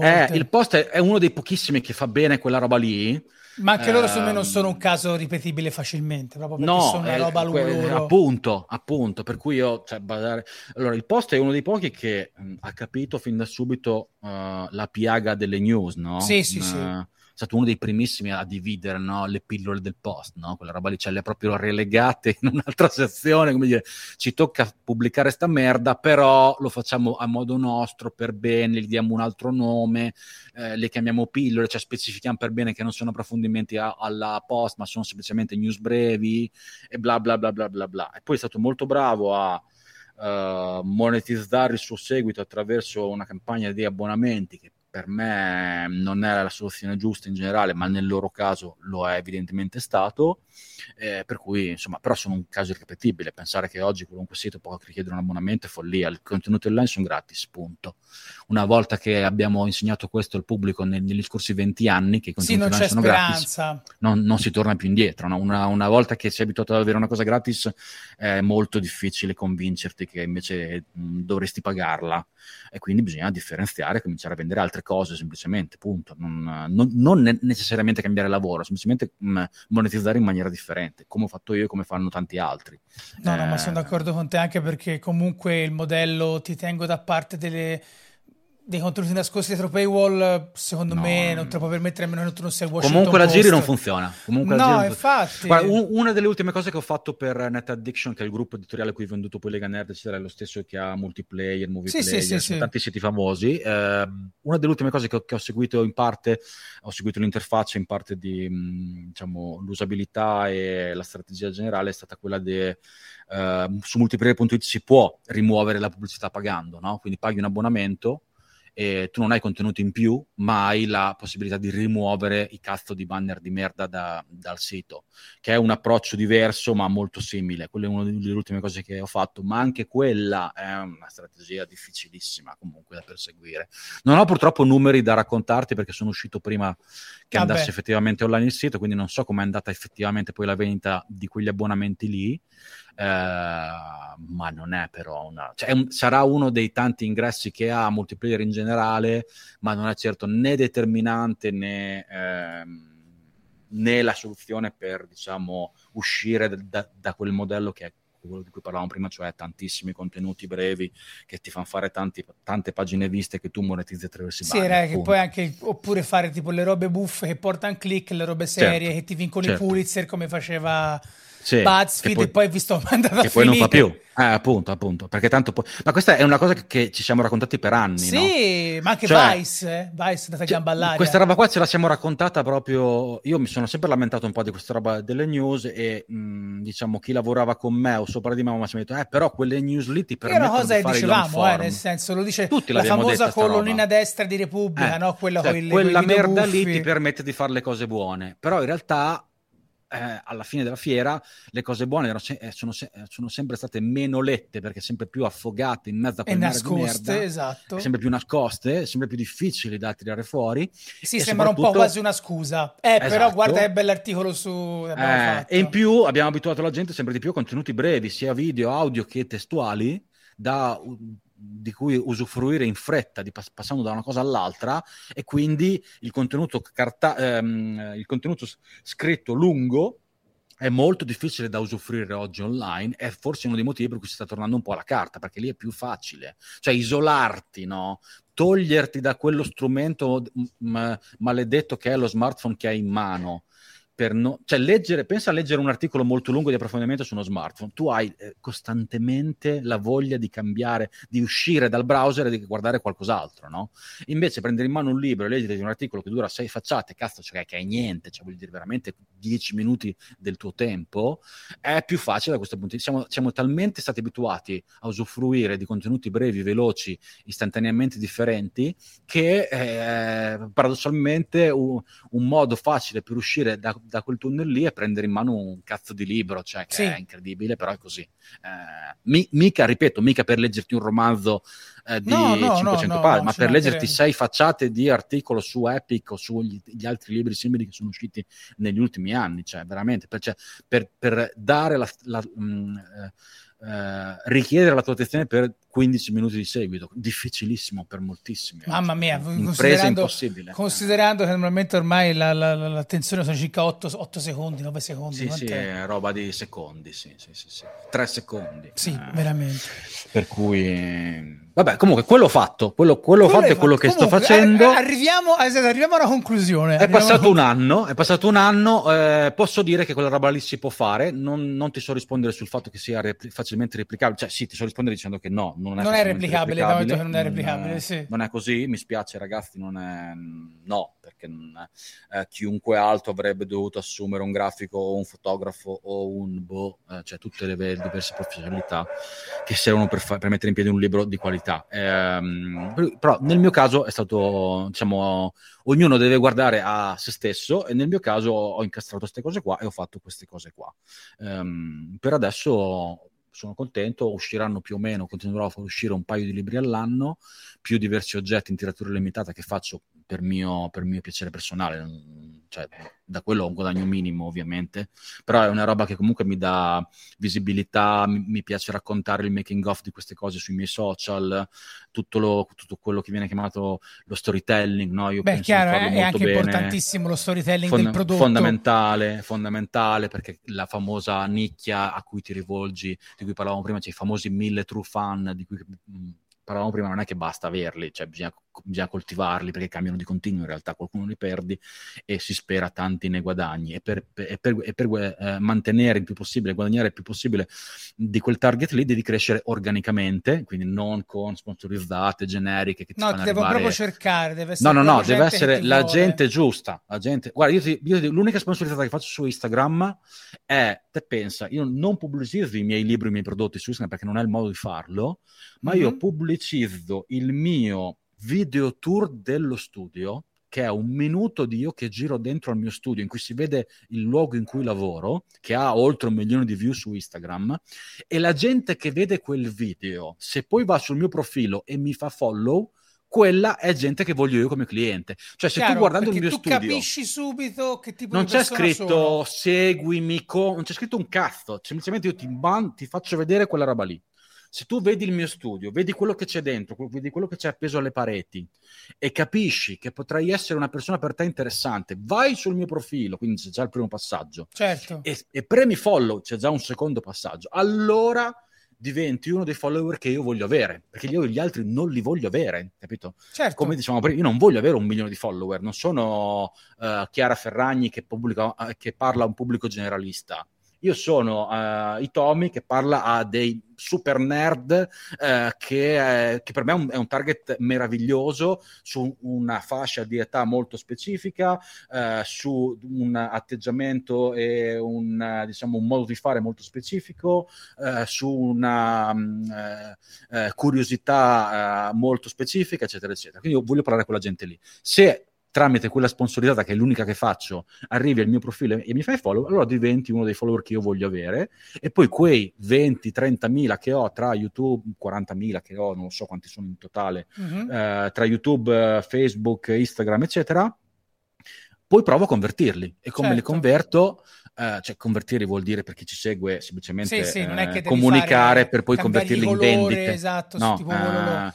Eh, il post è, è uno dei pochissimi che fa bene quella roba lì ma anche loro secondo me non sono un ehm, caso ripetibile facilmente, proprio perché no, sono una roba que- loro. Appunto, appunto, per cui io... Cioè, badare... Allora, il post è uno dei pochi che mh, ha capito fin da subito uh, la piaga delle news, no? Sì, sì, uh, sì stato uno dei primissimi a dividere no, le pillole del post, no? quella roba lì ce le ha proprio relegate in un'altra sezione, come dire, ci tocca pubblicare sta merda, però lo facciamo a modo nostro, per bene, gli diamo un altro nome, eh, le chiamiamo pillole, cioè specifichiamo per bene che non sono approfondimenti a, alla post, ma sono semplicemente news brevi e bla bla bla bla bla bla. E poi è stato molto bravo a... Uh, monetizzare il suo seguito attraverso una campagna di abbonamenti che per me non era la soluzione giusta in generale, ma nel loro caso lo è evidentemente stato, eh, per cui insomma, però sono un caso irripetibile, pensare che oggi qualunque sito può richiedere un abbonamento è follia, i contenuti online sono gratis, punto. Una volta che abbiamo insegnato questo al pubblico negli scorsi 20 anni, che sì, online sono speranza. gratis, non, non, si torna più indietro, no? una, una, volta che sei abituato ad avere una cosa gratis è molto difficile convincerti che invece mh, dovresti pagarla e quindi bisogna differenziare e cominciare a vendere altre cose semplicemente, punto. Non, non, non necessariamente cambiare lavoro, semplicemente mh, mm, monetizzare in maniera differente, come ho fatto io e come fanno tanti altri. No, eh... no, ma sono eh, d'accordo con te anche perché comunque il modello ti tengo da parte delle dei contenuti nascosti dietro paywall, secondo no, me non te lo puoi permettere nemmeno che tu non sei Washington Comunque la giri non funziona. Comunque no, non infatti. Guarda, un, una delle ultime cose che ho fatto per Net Addiction, che è il gruppo editoriale a cui ho venduto poi Lega Nerd, eccetera, è lo stesso che ha multiplayer, movie sì, player, sì, sì, tanti siti famosi. Eh, una delle ultime cose che ho, che ho, seguito in parte, ho seguito l'interfaccia in parte di diciamo, l'usabilità e la strategia generale è stata quella di Uh, su multiplayer.it si può rimuovere la pubblicità pagando, no? quindi paghi un abbonamento e tu non hai contenuti in più, ma hai la possibilità di rimuovere i cazzo di banner di merda da, dal sito, che è un approccio diverso ma molto simile. Quella è una delle ultime cose che ho fatto, ma anche quella è una strategia difficilissima comunque da perseguire. Non ho purtroppo numeri da raccontarti perché sono uscito prima che Vabbè. andasse effettivamente online il sito, quindi non so com'è andata effettivamente poi la vendita di quegli abbonamenti lì ma non è però una... Cioè, è un, sarà uno dei tanti ingressi che ha multiplayer in generale, ma non è certo né determinante né, ehm, né la soluzione per, diciamo, uscire da, da quel modello che è quello di cui parlavamo prima, cioè tantissimi contenuti brevi che ti fanno fare tanti, tante pagine viste che tu monetizzi attraverso i Sì, banner, che poi anche, oppure fare tipo le robe buffe che portano click, le robe serie certo, che ti vincono certo. i Pulitzer come faceva sì, BuzzFeed poi, e poi visto mandato che poi non fa più eh, appunto appunto perché tanto poi ma questa è una cosa che, che ci siamo raccontati per anni sì no? ma anche cioè, Vice eh? Vice data cioè, gamba all'aria questa roba qua ce la siamo raccontata proprio io mi sono sempre lamentato un po' di questa roba delle news e mh, diciamo chi lavorava con me o sopra di me mi ha detto eh però quelle news lì ti permettono una cosa che dicevamo eh, nel senso lo dice Tutti la famosa colonnina destra di Repubblica eh, no? quella, cioè, quella merda buffi. lì ti permette di fare le cose buone però in realtà eh, alla fine della fiera le cose buone se- eh, sono, eh, sono, sempre state meno lette perché sempre più affogate in mezzo a quel nascoste, merda, esatto. sempre più nascoste, sempre più difficili da tirare fuori. Sì, sembra soprattutto... un po' quasi una scusa. Eh, esatto. però guarda che bell'articolo su... Eh, e in più abbiamo abituato la gente sempre di più a contenuti brevi, sia video, audio che testuali, da di cui usufruire in fretta, pass- passando da una cosa all'altra, e quindi il contenuto, carta- ehm, il contenuto scritto lungo è molto difficile da usufruire oggi online, è forse uno dei motivi per cui si sta tornando un po' alla carta, perché lì è più facile, cioè isolarti, no? toglierti da quello strumento m- maledetto che è lo smartphone che hai in mano per no... cioè leggere, pensa a leggere un articolo molto lungo di approfondimento su uno smartphone, tu hai eh, costantemente la voglia di cambiare, di uscire dal browser e di guardare qualcos'altro, no? Invece prendere in mano un libro e leggere un articolo che dura sei facciate, cazzo, cioè che è niente, cioè vuol dire veramente dieci minuti del tuo tempo, è più facile da questo punto di vista. Siamo, siamo talmente stati abituati a usufruire di contenuti brevi, veloci, istantaneamente differenti, che eh, paradossalmente un, un modo facile per uscire da da quel tunnel lì e prendere in mano un cazzo di libro, cioè che sì. è incredibile, però è così. Eh, mi, mica, ripeto, mica per leggerti un romanzo eh, di no, no, 500 no, pagine, ma per leggerti sei facciate di articolo su Epic o sugli altri libri simili che sono usciti negli ultimi anni, cioè veramente, per, cioè, per, per dare la... la mh, mm, eh, eh, richiedere la tua attenzione per 15 minuti di seguito, difficilissimo per moltissimi. Mamma mia, considerando, considerando che normalmente ormai la, la, la, l'attenzione sono circa 8, 8 secondi, 9 secondi. Sì, sì, è roba di secondi, sì, sì, sì, sì. 3 secondi. Sì, eh, veramente. Per cui Vabbè, comunque, quello fatto, quello, quello, quello fatto è quello che comunque, sto facendo. Arriviamo, arriviamo alla conclusione. È passato un anno, è passato un anno, eh, posso dire che quella roba lì si può fare, non, non ti so rispondere sul fatto che sia repli- facilmente replicabile, cioè sì, ti so rispondere dicendo che no, non è, non è replicabile, replicabile. non è replicabile, non, sì. non è così, mi spiace ragazzi, non è... no, perché eh, chiunque altro avrebbe dovuto assumere un grafico o un fotografo o un boh, eh, cioè tutte le diverse professionalità che servono per, fa- per mettere in piedi un libro di qualità. Eh, però nel mio caso è stato, diciamo, ognuno deve guardare a se stesso e nel mio caso ho incastrato queste cose qua e ho fatto queste cose qua. Ehm, per adesso sono contento, usciranno più o meno, continuerò a far uscire un paio di libri all'anno, più diversi oggetti in tiratura limitata che faccio per mio, per mio piacere personale, cioè, da quello ho un guadagno minimo ovviamente, però è una roba che comunque mi dà visibilità, mi, mi piace raccontare il making of di queste cose sui miei social, tutto, lo, tutto quello che viene chiamato lo storytelling, no? Io Beh, chiaro, è, è anche bene. importantissimo lo storytelling Fond- del prodotto. Fondamentale, fondamentale, perché la famosa nicchia a cui ti rivolgi, di cui parlavamo prima, c'è i famosi mille true fan, di cui parlavamo prima, non è che basta averli, cioè bisogna, bisogna, coltivarli perché cambiano di continuo, in realtà qualcuno li perdi e si spera tanti ne guadagni. E per, e per, e per eh, mantenere il più possibile, guadagnare il più possibile di quel target lì, devi crescere organicamente, quindi non con sponsorizzate, generiche che ti no, fanno devo arrivare... proprio cercare, deve essere No, no, no, deve essere la vuole. gente giusta, la gente... Guarda, io, ti, io ti, l'unica sponsorizzata che faccio su Instagram è, te pensa, io non pubblicizzo i miei libri, i miei prodotti su Instagram perché non è il modo di farlo, ma mm-hmm. io pubblicizzo il mio video tour dello studio che è un minuto di io che giro dentro al mio studio in cui si vede il luogo in cui lavoro, che ha oltre un milione di view su Instagram, e la gente che vede quel video, se poi va sul mio profilo e mi fa follow, quella è gente che voglio io come cliente. Cioè, se Chiaro, tu guardando il mio tu studio. capisci subito che tipo non di c'è scritto sono. seguimi, co- non c'è scritto un cazzo. Semplicemente io ti, ban- ti faccio vedere quella roba lì se tu vedi il mio studio, vedi quello che c'è dentro, vedi quello che c'è appeso alle pareti e capisci che potrai essere una persona per te interessante, vai sul mio profilo, quindi c'è già il primo passaggio, certo. e, e premi follow, c'è già un secondo passaggio, allora diventi uno dei follower che io voglio avere, perché io gli altri non li voglio avere, capito? Certo. Come diciamo prima, io non voglio avere un milione di follower, non sono uh, Chiara Ferragni che, pubblica, uh, che parla a un pubblico generalista io sono uh, Itomi che parla a dei super nerd uh, che, eh, che, per me è un, è un, target meraviglioso su una fascia di età molto specifica, uh, su un atteggiamento e un, diciamo, un modo di fare molto specifico, su una um, curiosità molto specifica, eccetera, eccetera. Quindi io voglio parlare con la gente lì. Se tramite quella sponsorizzata che è l'unica che faccio, arrivi al mio profilo e mi fai follow, allora diventi uno dei follower che io voglio avere e poi quei 20-30 mila che ho tra YouTube, 40 mila che ho, non so quanti sono in totale, mm-hmm. eh, tra YouTube, Facebook, Instagram, eccetera, poi provo a convertirli e come certo. li converto Uh, cioè convertire vuol dire per chi ci segue semplicemente sì, sì, eh, comunicare per poi convertirli colore, in vendite. Esatto, no, tipo uh,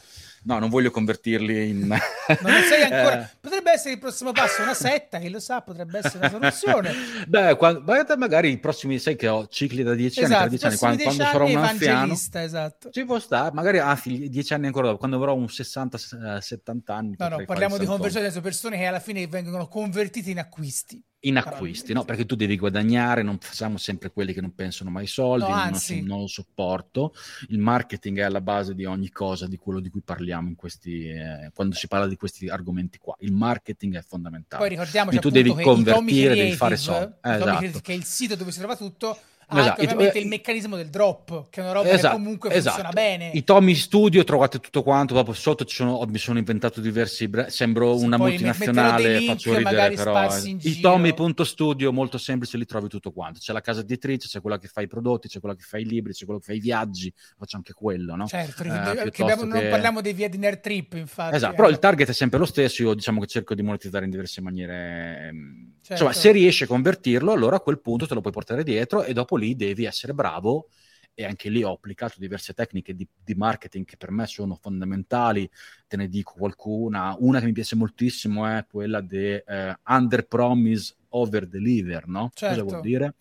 No, non voglio convertirli in... non sei ancora... Eh. Potrebbe essere il prossimo passo, una setta, chi lo sa, potrebbe essere una soluzione. Beh, quando, magari i prossimi, sai che ho cicli da 10 esatto, anni, 13 anni, quando, quando sarò un anziano... Esatto. Ci può stare, magari anzi 10 anni ancora dopo, quando avrò un 60-70 anni. No, no, parliamo di conversione adesso, persone che alla fine vengono convertite in acquisti. In acquisti, no? Perché tu devi guadagnare, non facciamo sempre quelli che non pensano mai ai soldi, no, non, non, lo sopporto. Il marketing è alla base di ogni cosa, di quello di cui parliamo in questi, eh, quando si parla di questi argomenti qua. Il marketing è fondamentale. Poi ricordiamoci tu devi convertire, devi fare soldi. Eh, esatto. Che è il sito dove si trova tutto esatto. ovviamente il meccanismo del drop, che è una roba esatto, che comunque esatto. funziona bene. I Tommy Studio trovate tutto quanto, dopo sotto ci sono, mi sono inventato diversi brand, sembro sì, una multinazionale, link, faccio ridere però. Eh. I Tommy.studio molto semplice, li trovi tutto quanto. C'è la casa editrice, c'è quella che fa i prodotti, c'è quella che fa i libri, c'è quello che fa i viaggi, faccio anche quello, no? Certo, eh, abbiamo, che... non parliamo dei via di nerd trip, infatti. Esatto, eh. però il target è sempre lo stesso, io diciamo che cerco di monetizzare in diverse maniere. Ehm, certo. Insomma, se riesci a convertirlo, allora a quel punto te lo puoi portare dietro e dopo lì devi essere bravo e anche lì ho applicato diverse tecniche di, di, marketing che per me sono fondamentali, te ne dico qualcuna, una che mi piace moltissimo è quella di eh, under promise over deliver, no? Certo. Cosa vuol dire?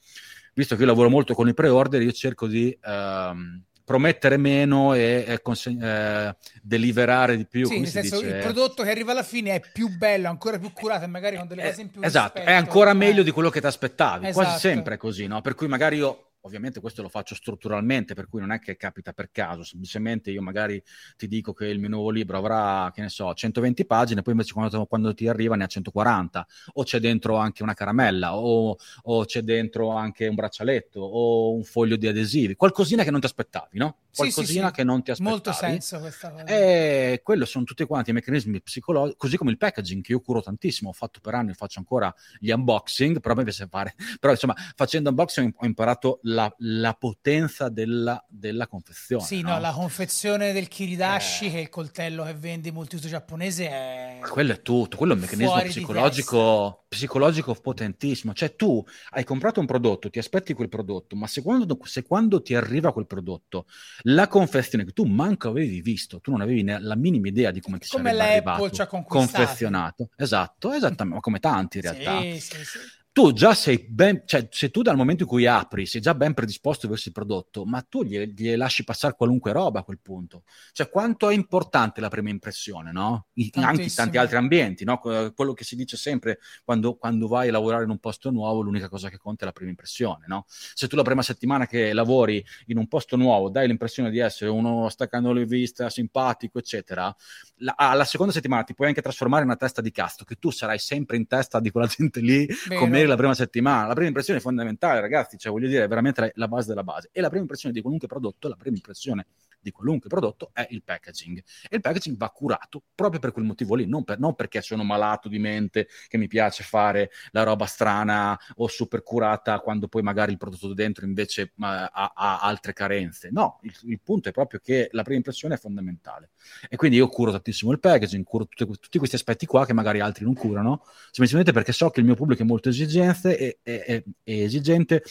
Visto che io lavoro molto con i pre-order, io cerco di... Ehm, promettere meno e, e conseg- eh, deliverare di più. Sì, nel senso dice? il prodotto che arriva alla fine è più bello, ancora più curato e magari con delle cose in più. Esatto, rispetto. è ancora eh. meglio di quello che ti aspettavi, esatto. quasi sempre è così, no? Per cui magari io ovviamente questo lo faccio strutturalmente, per cui non è che capita per caso, semplicemente io magari ti dico che il mio nuovo libro avrà, che ne so, 120 pagine, poi invece quando, quando ti arriva ne ha 140, o c'è dentro anche una caramella, o, o, c'è dentro anche un braccialetto, o un foglio di adesivi, qualcosina che non ti aspettavi, no? Qualcosina sì, sì, che non ti aspettavi. Molto senso questa cosa. E quello sono tutti quanti i meccanismi psicologici, così come il packaging che io curo tantissimo, ho fatto per anni, faccio ancora gli unboxing, però mi piace fare, però insomma facendo unboxing ho imparato la, la potenza della, della, confezione. Sì, no? no? la confezione del kiridashi, eh. che è il coltello che vendi multiuso giapponese, è... Quello è tutto, quello è un meccanismo psicologico, psicologico potentissimo. Cioè tu hai comprato un prodotto, ti aspetti quel prodotto, ma se quando, se quando ti arriva quel prodotto, la confezione che tu manco avevi visto, tu non avevi la minima idea di come ti come sarebbe arrivato, confezionato. Esatto, esattamente, ma come tanti in realtà. Sì, sì, sì tu già sei ben, cioè se tu dal momento in cui apri sei già ben predisposto verso il prodotto, ma tu gli, gli lasci passare qualunque roba a quel punto. Cioè quanto è importante la prima impressione, no? In, anche in tanti altri ambienti, no? Quello che si dice sempre quando, quando, vai a lavorare in un posto nuovo, l'unica cosa che conta è la prima impressione, no? Se tu la prima settimana che lavori in un posto nuovo dai l'impressione di essere uno staccando le viste, simpatico, eccetera, la, alla seconda settimana ti puoi anche trasformare in una testa di casto, che tu sarai sempre in testa di quella gente lì, Vero. come la prima settimana. La prima impressione è fondamentale, ragazzi, cioè voglio dire, è veramente la base della base. E la prima impressione di qualunque prodotto, la prima impressione di qualunque prodotto è il packaging. E il packaging va curato proprio per quel motivo lì, non, per, non, perché sono malato di mente, che mi piace fare la roba strana o super curata quando poi magari il prodotto dentro invece uh, ha, ha, altre carenze. No, il, il, punto è proprio che la prima impressione è fondamentale. E quindi io curo tantissimo il packaging, curo tutte, tutti questi aspetti qua che magari altri non curano, semplicemente perché so che il mio pubblico è molto esigente e, e, e, e esigente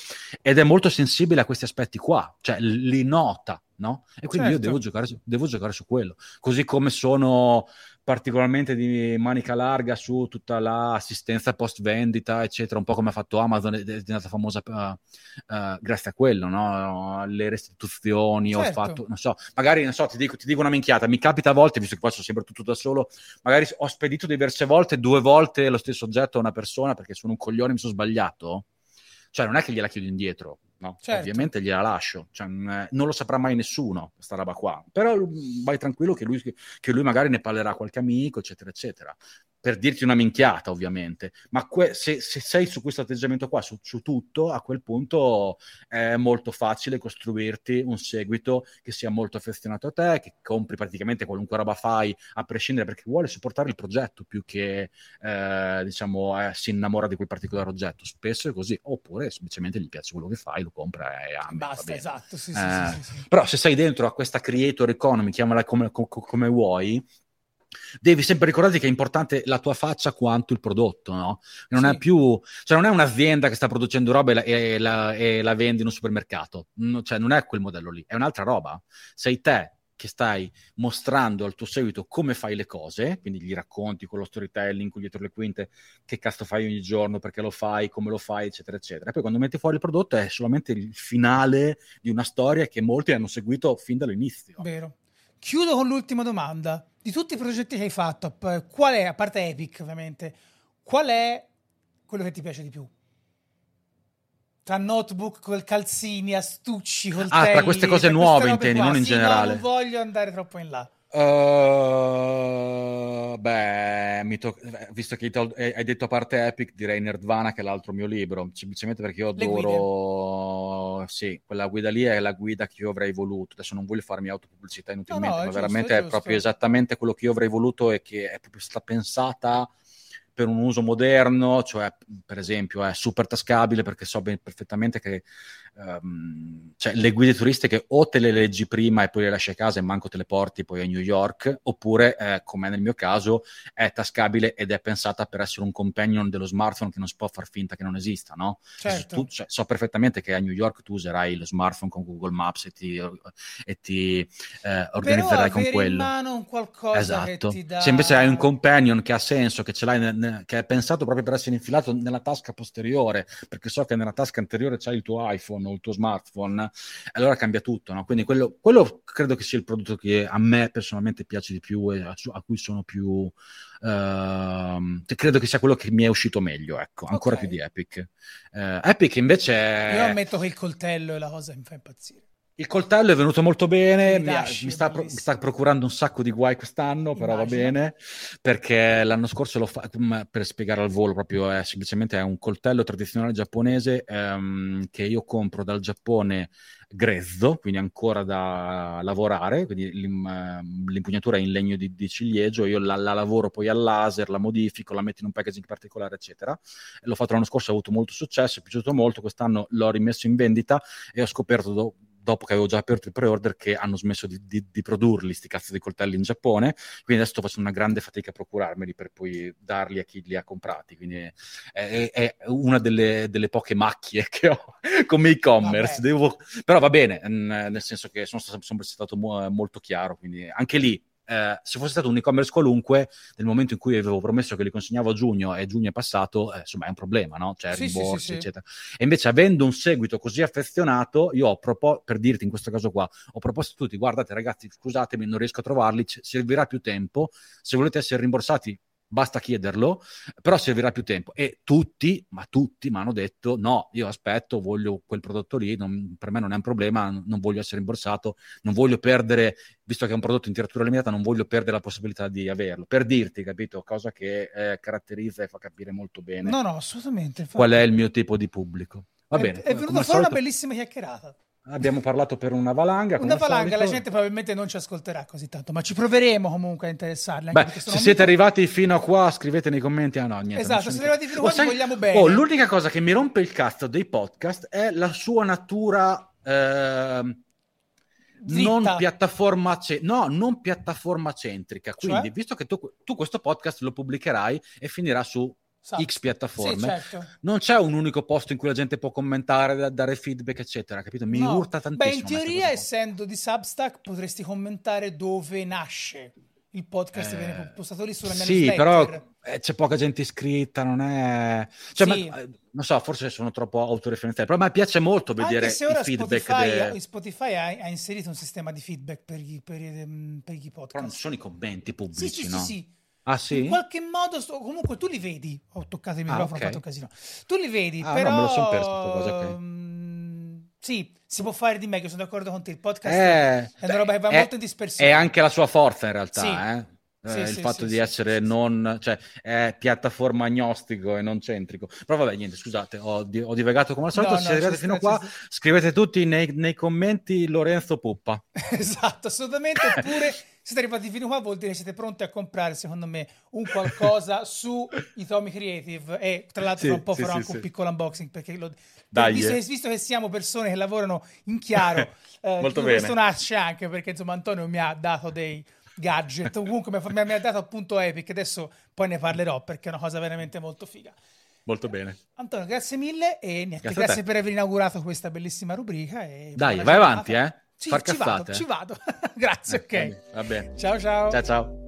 ed è molto sensibile a questi aspetti qua, cioè li nota no? E quindi certo. io devo giocare, su, devo giocare su quello. Così come sono particolarmente di manica larga su tutta l'assistenza post vendita, eccetera, un po' come ha fatto Amazon, è diventata famosa uh, uh, grazie a quello, no? Le restituzioni, certo. ho fatto, non so, magari, non so, ti dico, ti dico una minchiata, mi capita a volte, visto che faccio sempre tutto da solo, magari ho spedito diverse volte, due volte lo stesso oggetto a una persona perché sono un coglione e mi sono sbagliato, cioè non è che gliela chiedo indietro, no? Certo. Ovviamente gliela lascio, cioè, non lo saprà mai nessuno, questa roba qua. Però vai tranquillo che lui, che lui magari ne parlerà qualche amico, eccetera, eccetera per dirti una minchiata, ovviamente, ma que- se, se, sei su questo atteggiamento qua, su, su, tutto, a quel punto è molto facile costruirti un seguito che sia molto affezionato a te, che compri praticamente qualunque roba fai, a prescindere perché vuole supportare il progetto più che, eh, diciamo, eh, si innamora di quel particolare oggetto. Spesso è così, oppure semplicemente gli piace quello che fai, lo compra e ama. Basta, esatto. Sì, eh, sì, sì, però se sei dentro a questa creator economy, chiamala come, come, come vuoi, devi sempre ricordarti che è importante la tua faccia quanto il prodotto, no? Non sì. è più, cioè non è un'azienda che sta producendo roba e la, e la, e la vendi in un supermercato, no, cioè non è quel modello lì, è un'altra roba. Sei te che stai mostrando al tuo seguito come fai le cose, quindi gli racconti con lo storytelling, con dietro le quinte, che cazzo fai ogni giorno, perché lo fai, come lo fai, eccetera, eccetera. E poi quando metti fuori il prodotto è solamente il finale di una storia che molti hanno seguito fin dall'inizio. Vero. Chiudo con l'ultima domanda di tutti i progetti che hai fatto, qual è, a parte Epic ovviamente, qual è quello che ti piace di più? Tra notebook col calzini, astucci, coltelli... Ah, tra queste cose nuove intendi, non in sì, generale. No, non voglio andare troppo in là. Uh, beh, to- visto che hai detto a parte Epic, direi Nerdvana che è l'altro mio libro, semplicemente perché io adoro, sì, quella guida lì è la guida che io avrei voluto. Adesso non voglio farmi autopubblicità inutilmente, no, no, ma giusto, veramente è, è proprio esattamente quello che io avrei voluto e che è proprio stata pensata per un uso moderno, cioè per esempio è super tascabile perché so ben, perfettamente che um, cioè, le guide turistiche o te le leggi prima e poi le lasci a casa e manco te le porti poi a New York, oppure, eh, come nel mio caso, è tascabile ed è pensata per essere un companion dello smartphone che non si può far finta che non esista, no? Certo. Tu, cioè, so perfettamente che a New York tu userai lo smartphone con Google Maps e ti, e ti eh, organizzerai con quello. in mano un qualcosa esatto. che ti dà... Se invece hai un companion che ha senso, che ce l'hai, ne, che è pensato proprio per essere infilato nella tasca posteriore, perché so che nella tasca anteriore c'hai il tuo iPhone iPhone o il tuo smartphone, allora cambia tutto. No? Quindi quello, quello, credo che sia il prodotto che a me personalmente piace di più e a, a cui sono più... Uh, credo che sia quello che mi è uscito meglio, ecco, ancora okay. più di Epic. Uh, Epic invece... Io ammetto che il coltello è la cosa che mi fa impazzire. Il coltello è venuto molto bene, mi, mi, sta pro- mi, sta procurando un sacco di guai quest'anno, però Immagino. va bene, perché l'anno scorso lo fa, per spiegare al volo proprio, è semplicemente è un coltello tradizionale giapponese ehm, che io compro dal Giappone grezzo, quindi ancora da lavorare, quindi ehm, l'impugnatura è in legno di, di ciliegio, io la, la, lavoro poi al laser, la modifico, la metto in un packaging particolare, eccetera. L'ho fatto l'anno scorso, ha avuto molto successo, è piaciuto molto, quest'anno l'ho rimesso in vendita e ho scoperto... Do- dopo che avevo già aperto il pre-order, che hanno smesso di, di, di produrli, sti cazzo di coltelli in Giappone, quindi adesso sto facendo una grande fatica a procurarmeli per poi darli a chi li ha comprati, quindi è, è, è una delle, delle, poche macchie che ho come e-commerce, Devo... però va bene, nel senso che sono, stato, sempre stato molto chiaro, quindi anche lì eh, se fosse stato un e-commerce qualunque, nel momento in cui avevo promesso che li consegnavo a giugno e giugno è passato, eh, insomma è un problema, no? Cioè sì, rimborsi, sì, sì, eccetera. E invece avendo un seguito così affezionato, io ho proposto, per dirti in questo caso qua, ho proposto a tutti, guardate ragazzi, scusatemi, non riesco a trovarli, c- servirà più tempo, se volete essere rimborsati basta chiederlo, però servirà più tempo. E tutti, ma tutti mi hanno detto no, io aspetto, voglio quel prodotto lì, non, per me non è un problema, non voglio essere rimborsato, non voglio perdere, visto che è un prodotto in tiratura limitata, non voglio perdere la possibilità di averlo. Per dirti, capito, cosa che eh, caratterizza e fa capire molto bene. No, no, assolutamente. Qual è il mio tipo di pubblico. Va è, bene. È venuta fuori solito... una bellissima chiacchierata. Abbiamo parlato per una valanga. Una valanga, la gente probabilmente non ci ascolterà così tanto, ma ci proveremo comunque a interessarli. Beh, se siete molto... arrivati fino a qua, scrivete nei commenti. Ah no, niente. Esatto, se siete arrivati fino a qua, sai... vogliamo bene. Oh, l'unica cosa che mi rompe il cazzo dei podcast è la sua natura. Eh, non piattaforma, ce- no, non piattaforma centrica. Quindi, cioè? visto che tu, tu questo podcast lo pubblicherai e finirà su. X piattaforme, sì, certo. non c'è un unico posto in cui la gente può commentare, dare feedback, eccetera. Capito? Mi no. urta tantissimo. Beh, in teoria, essendo di Substack, potresti commentare dove nasce il podcast eh, viene postato lì sulla mia Sì, però eh, c'è poca gente iscritta, non è... Cioè, sì. ma, eh, non so, forse sono troppo autoreferenziali, però a me piace molto vedere Anche se ora i feedback. Spotify, de... Spotify ha, ha, inserito un sistema di feedback per per gli podcast. Però non sono i commenti pubblici, sì, sì, no? Sì, sì, Ah, sì? In qualche modo, sto... comunque tu li vedi. Ho toccato il microfono, ah, okay. ho fatto un casino. Tu li vedi, ah, però. No, me lo sono perso cosa, okay. um, sì, si può fare di meglio, sono d'accordo con te. Il podcast eh, è una roba che va è, molto in dispersione. È anche la sua forza, in realtà. Sì. Eh? Sì, eh, sì, il fatto di essere non, cioè, è piattaforma agnostico e non centrico. Però vabbè, niente, scusate, ho, di, ho divagato come al solito. No, Se no, arrivate fino a qua, scrivete tutti nei, nei, commenti Lorenzo Puppa. esatto, assolutamente. Oppure siete arrivati fino qua, vuol dire che siete pronti a comprare, secondo me, un qualcosa su Itomi Creative. E tra l'altro, tra un po' farò anche un piccolo unboxing perché lo, Dai, visto, eh. visto, che siamo persone che lavorano in chiaro, eh, Molto bene. questo nasce anche perché insomma Antonio mi ha dato dei gadget. Comunque mi ha dato appunto Epic, adesso poi ne parlerò perché è una cosa veramente molto figa. Molto bene. Antonio, grazie mille e niente, grazie, grazie per aver inaugurato questa bellissima rubrica. Dai, vai avanti, eh? Sì, Far ci cazzate. vado, ci vado. grazie, ok. Va bene. Ciao ciao. Ciao ciao.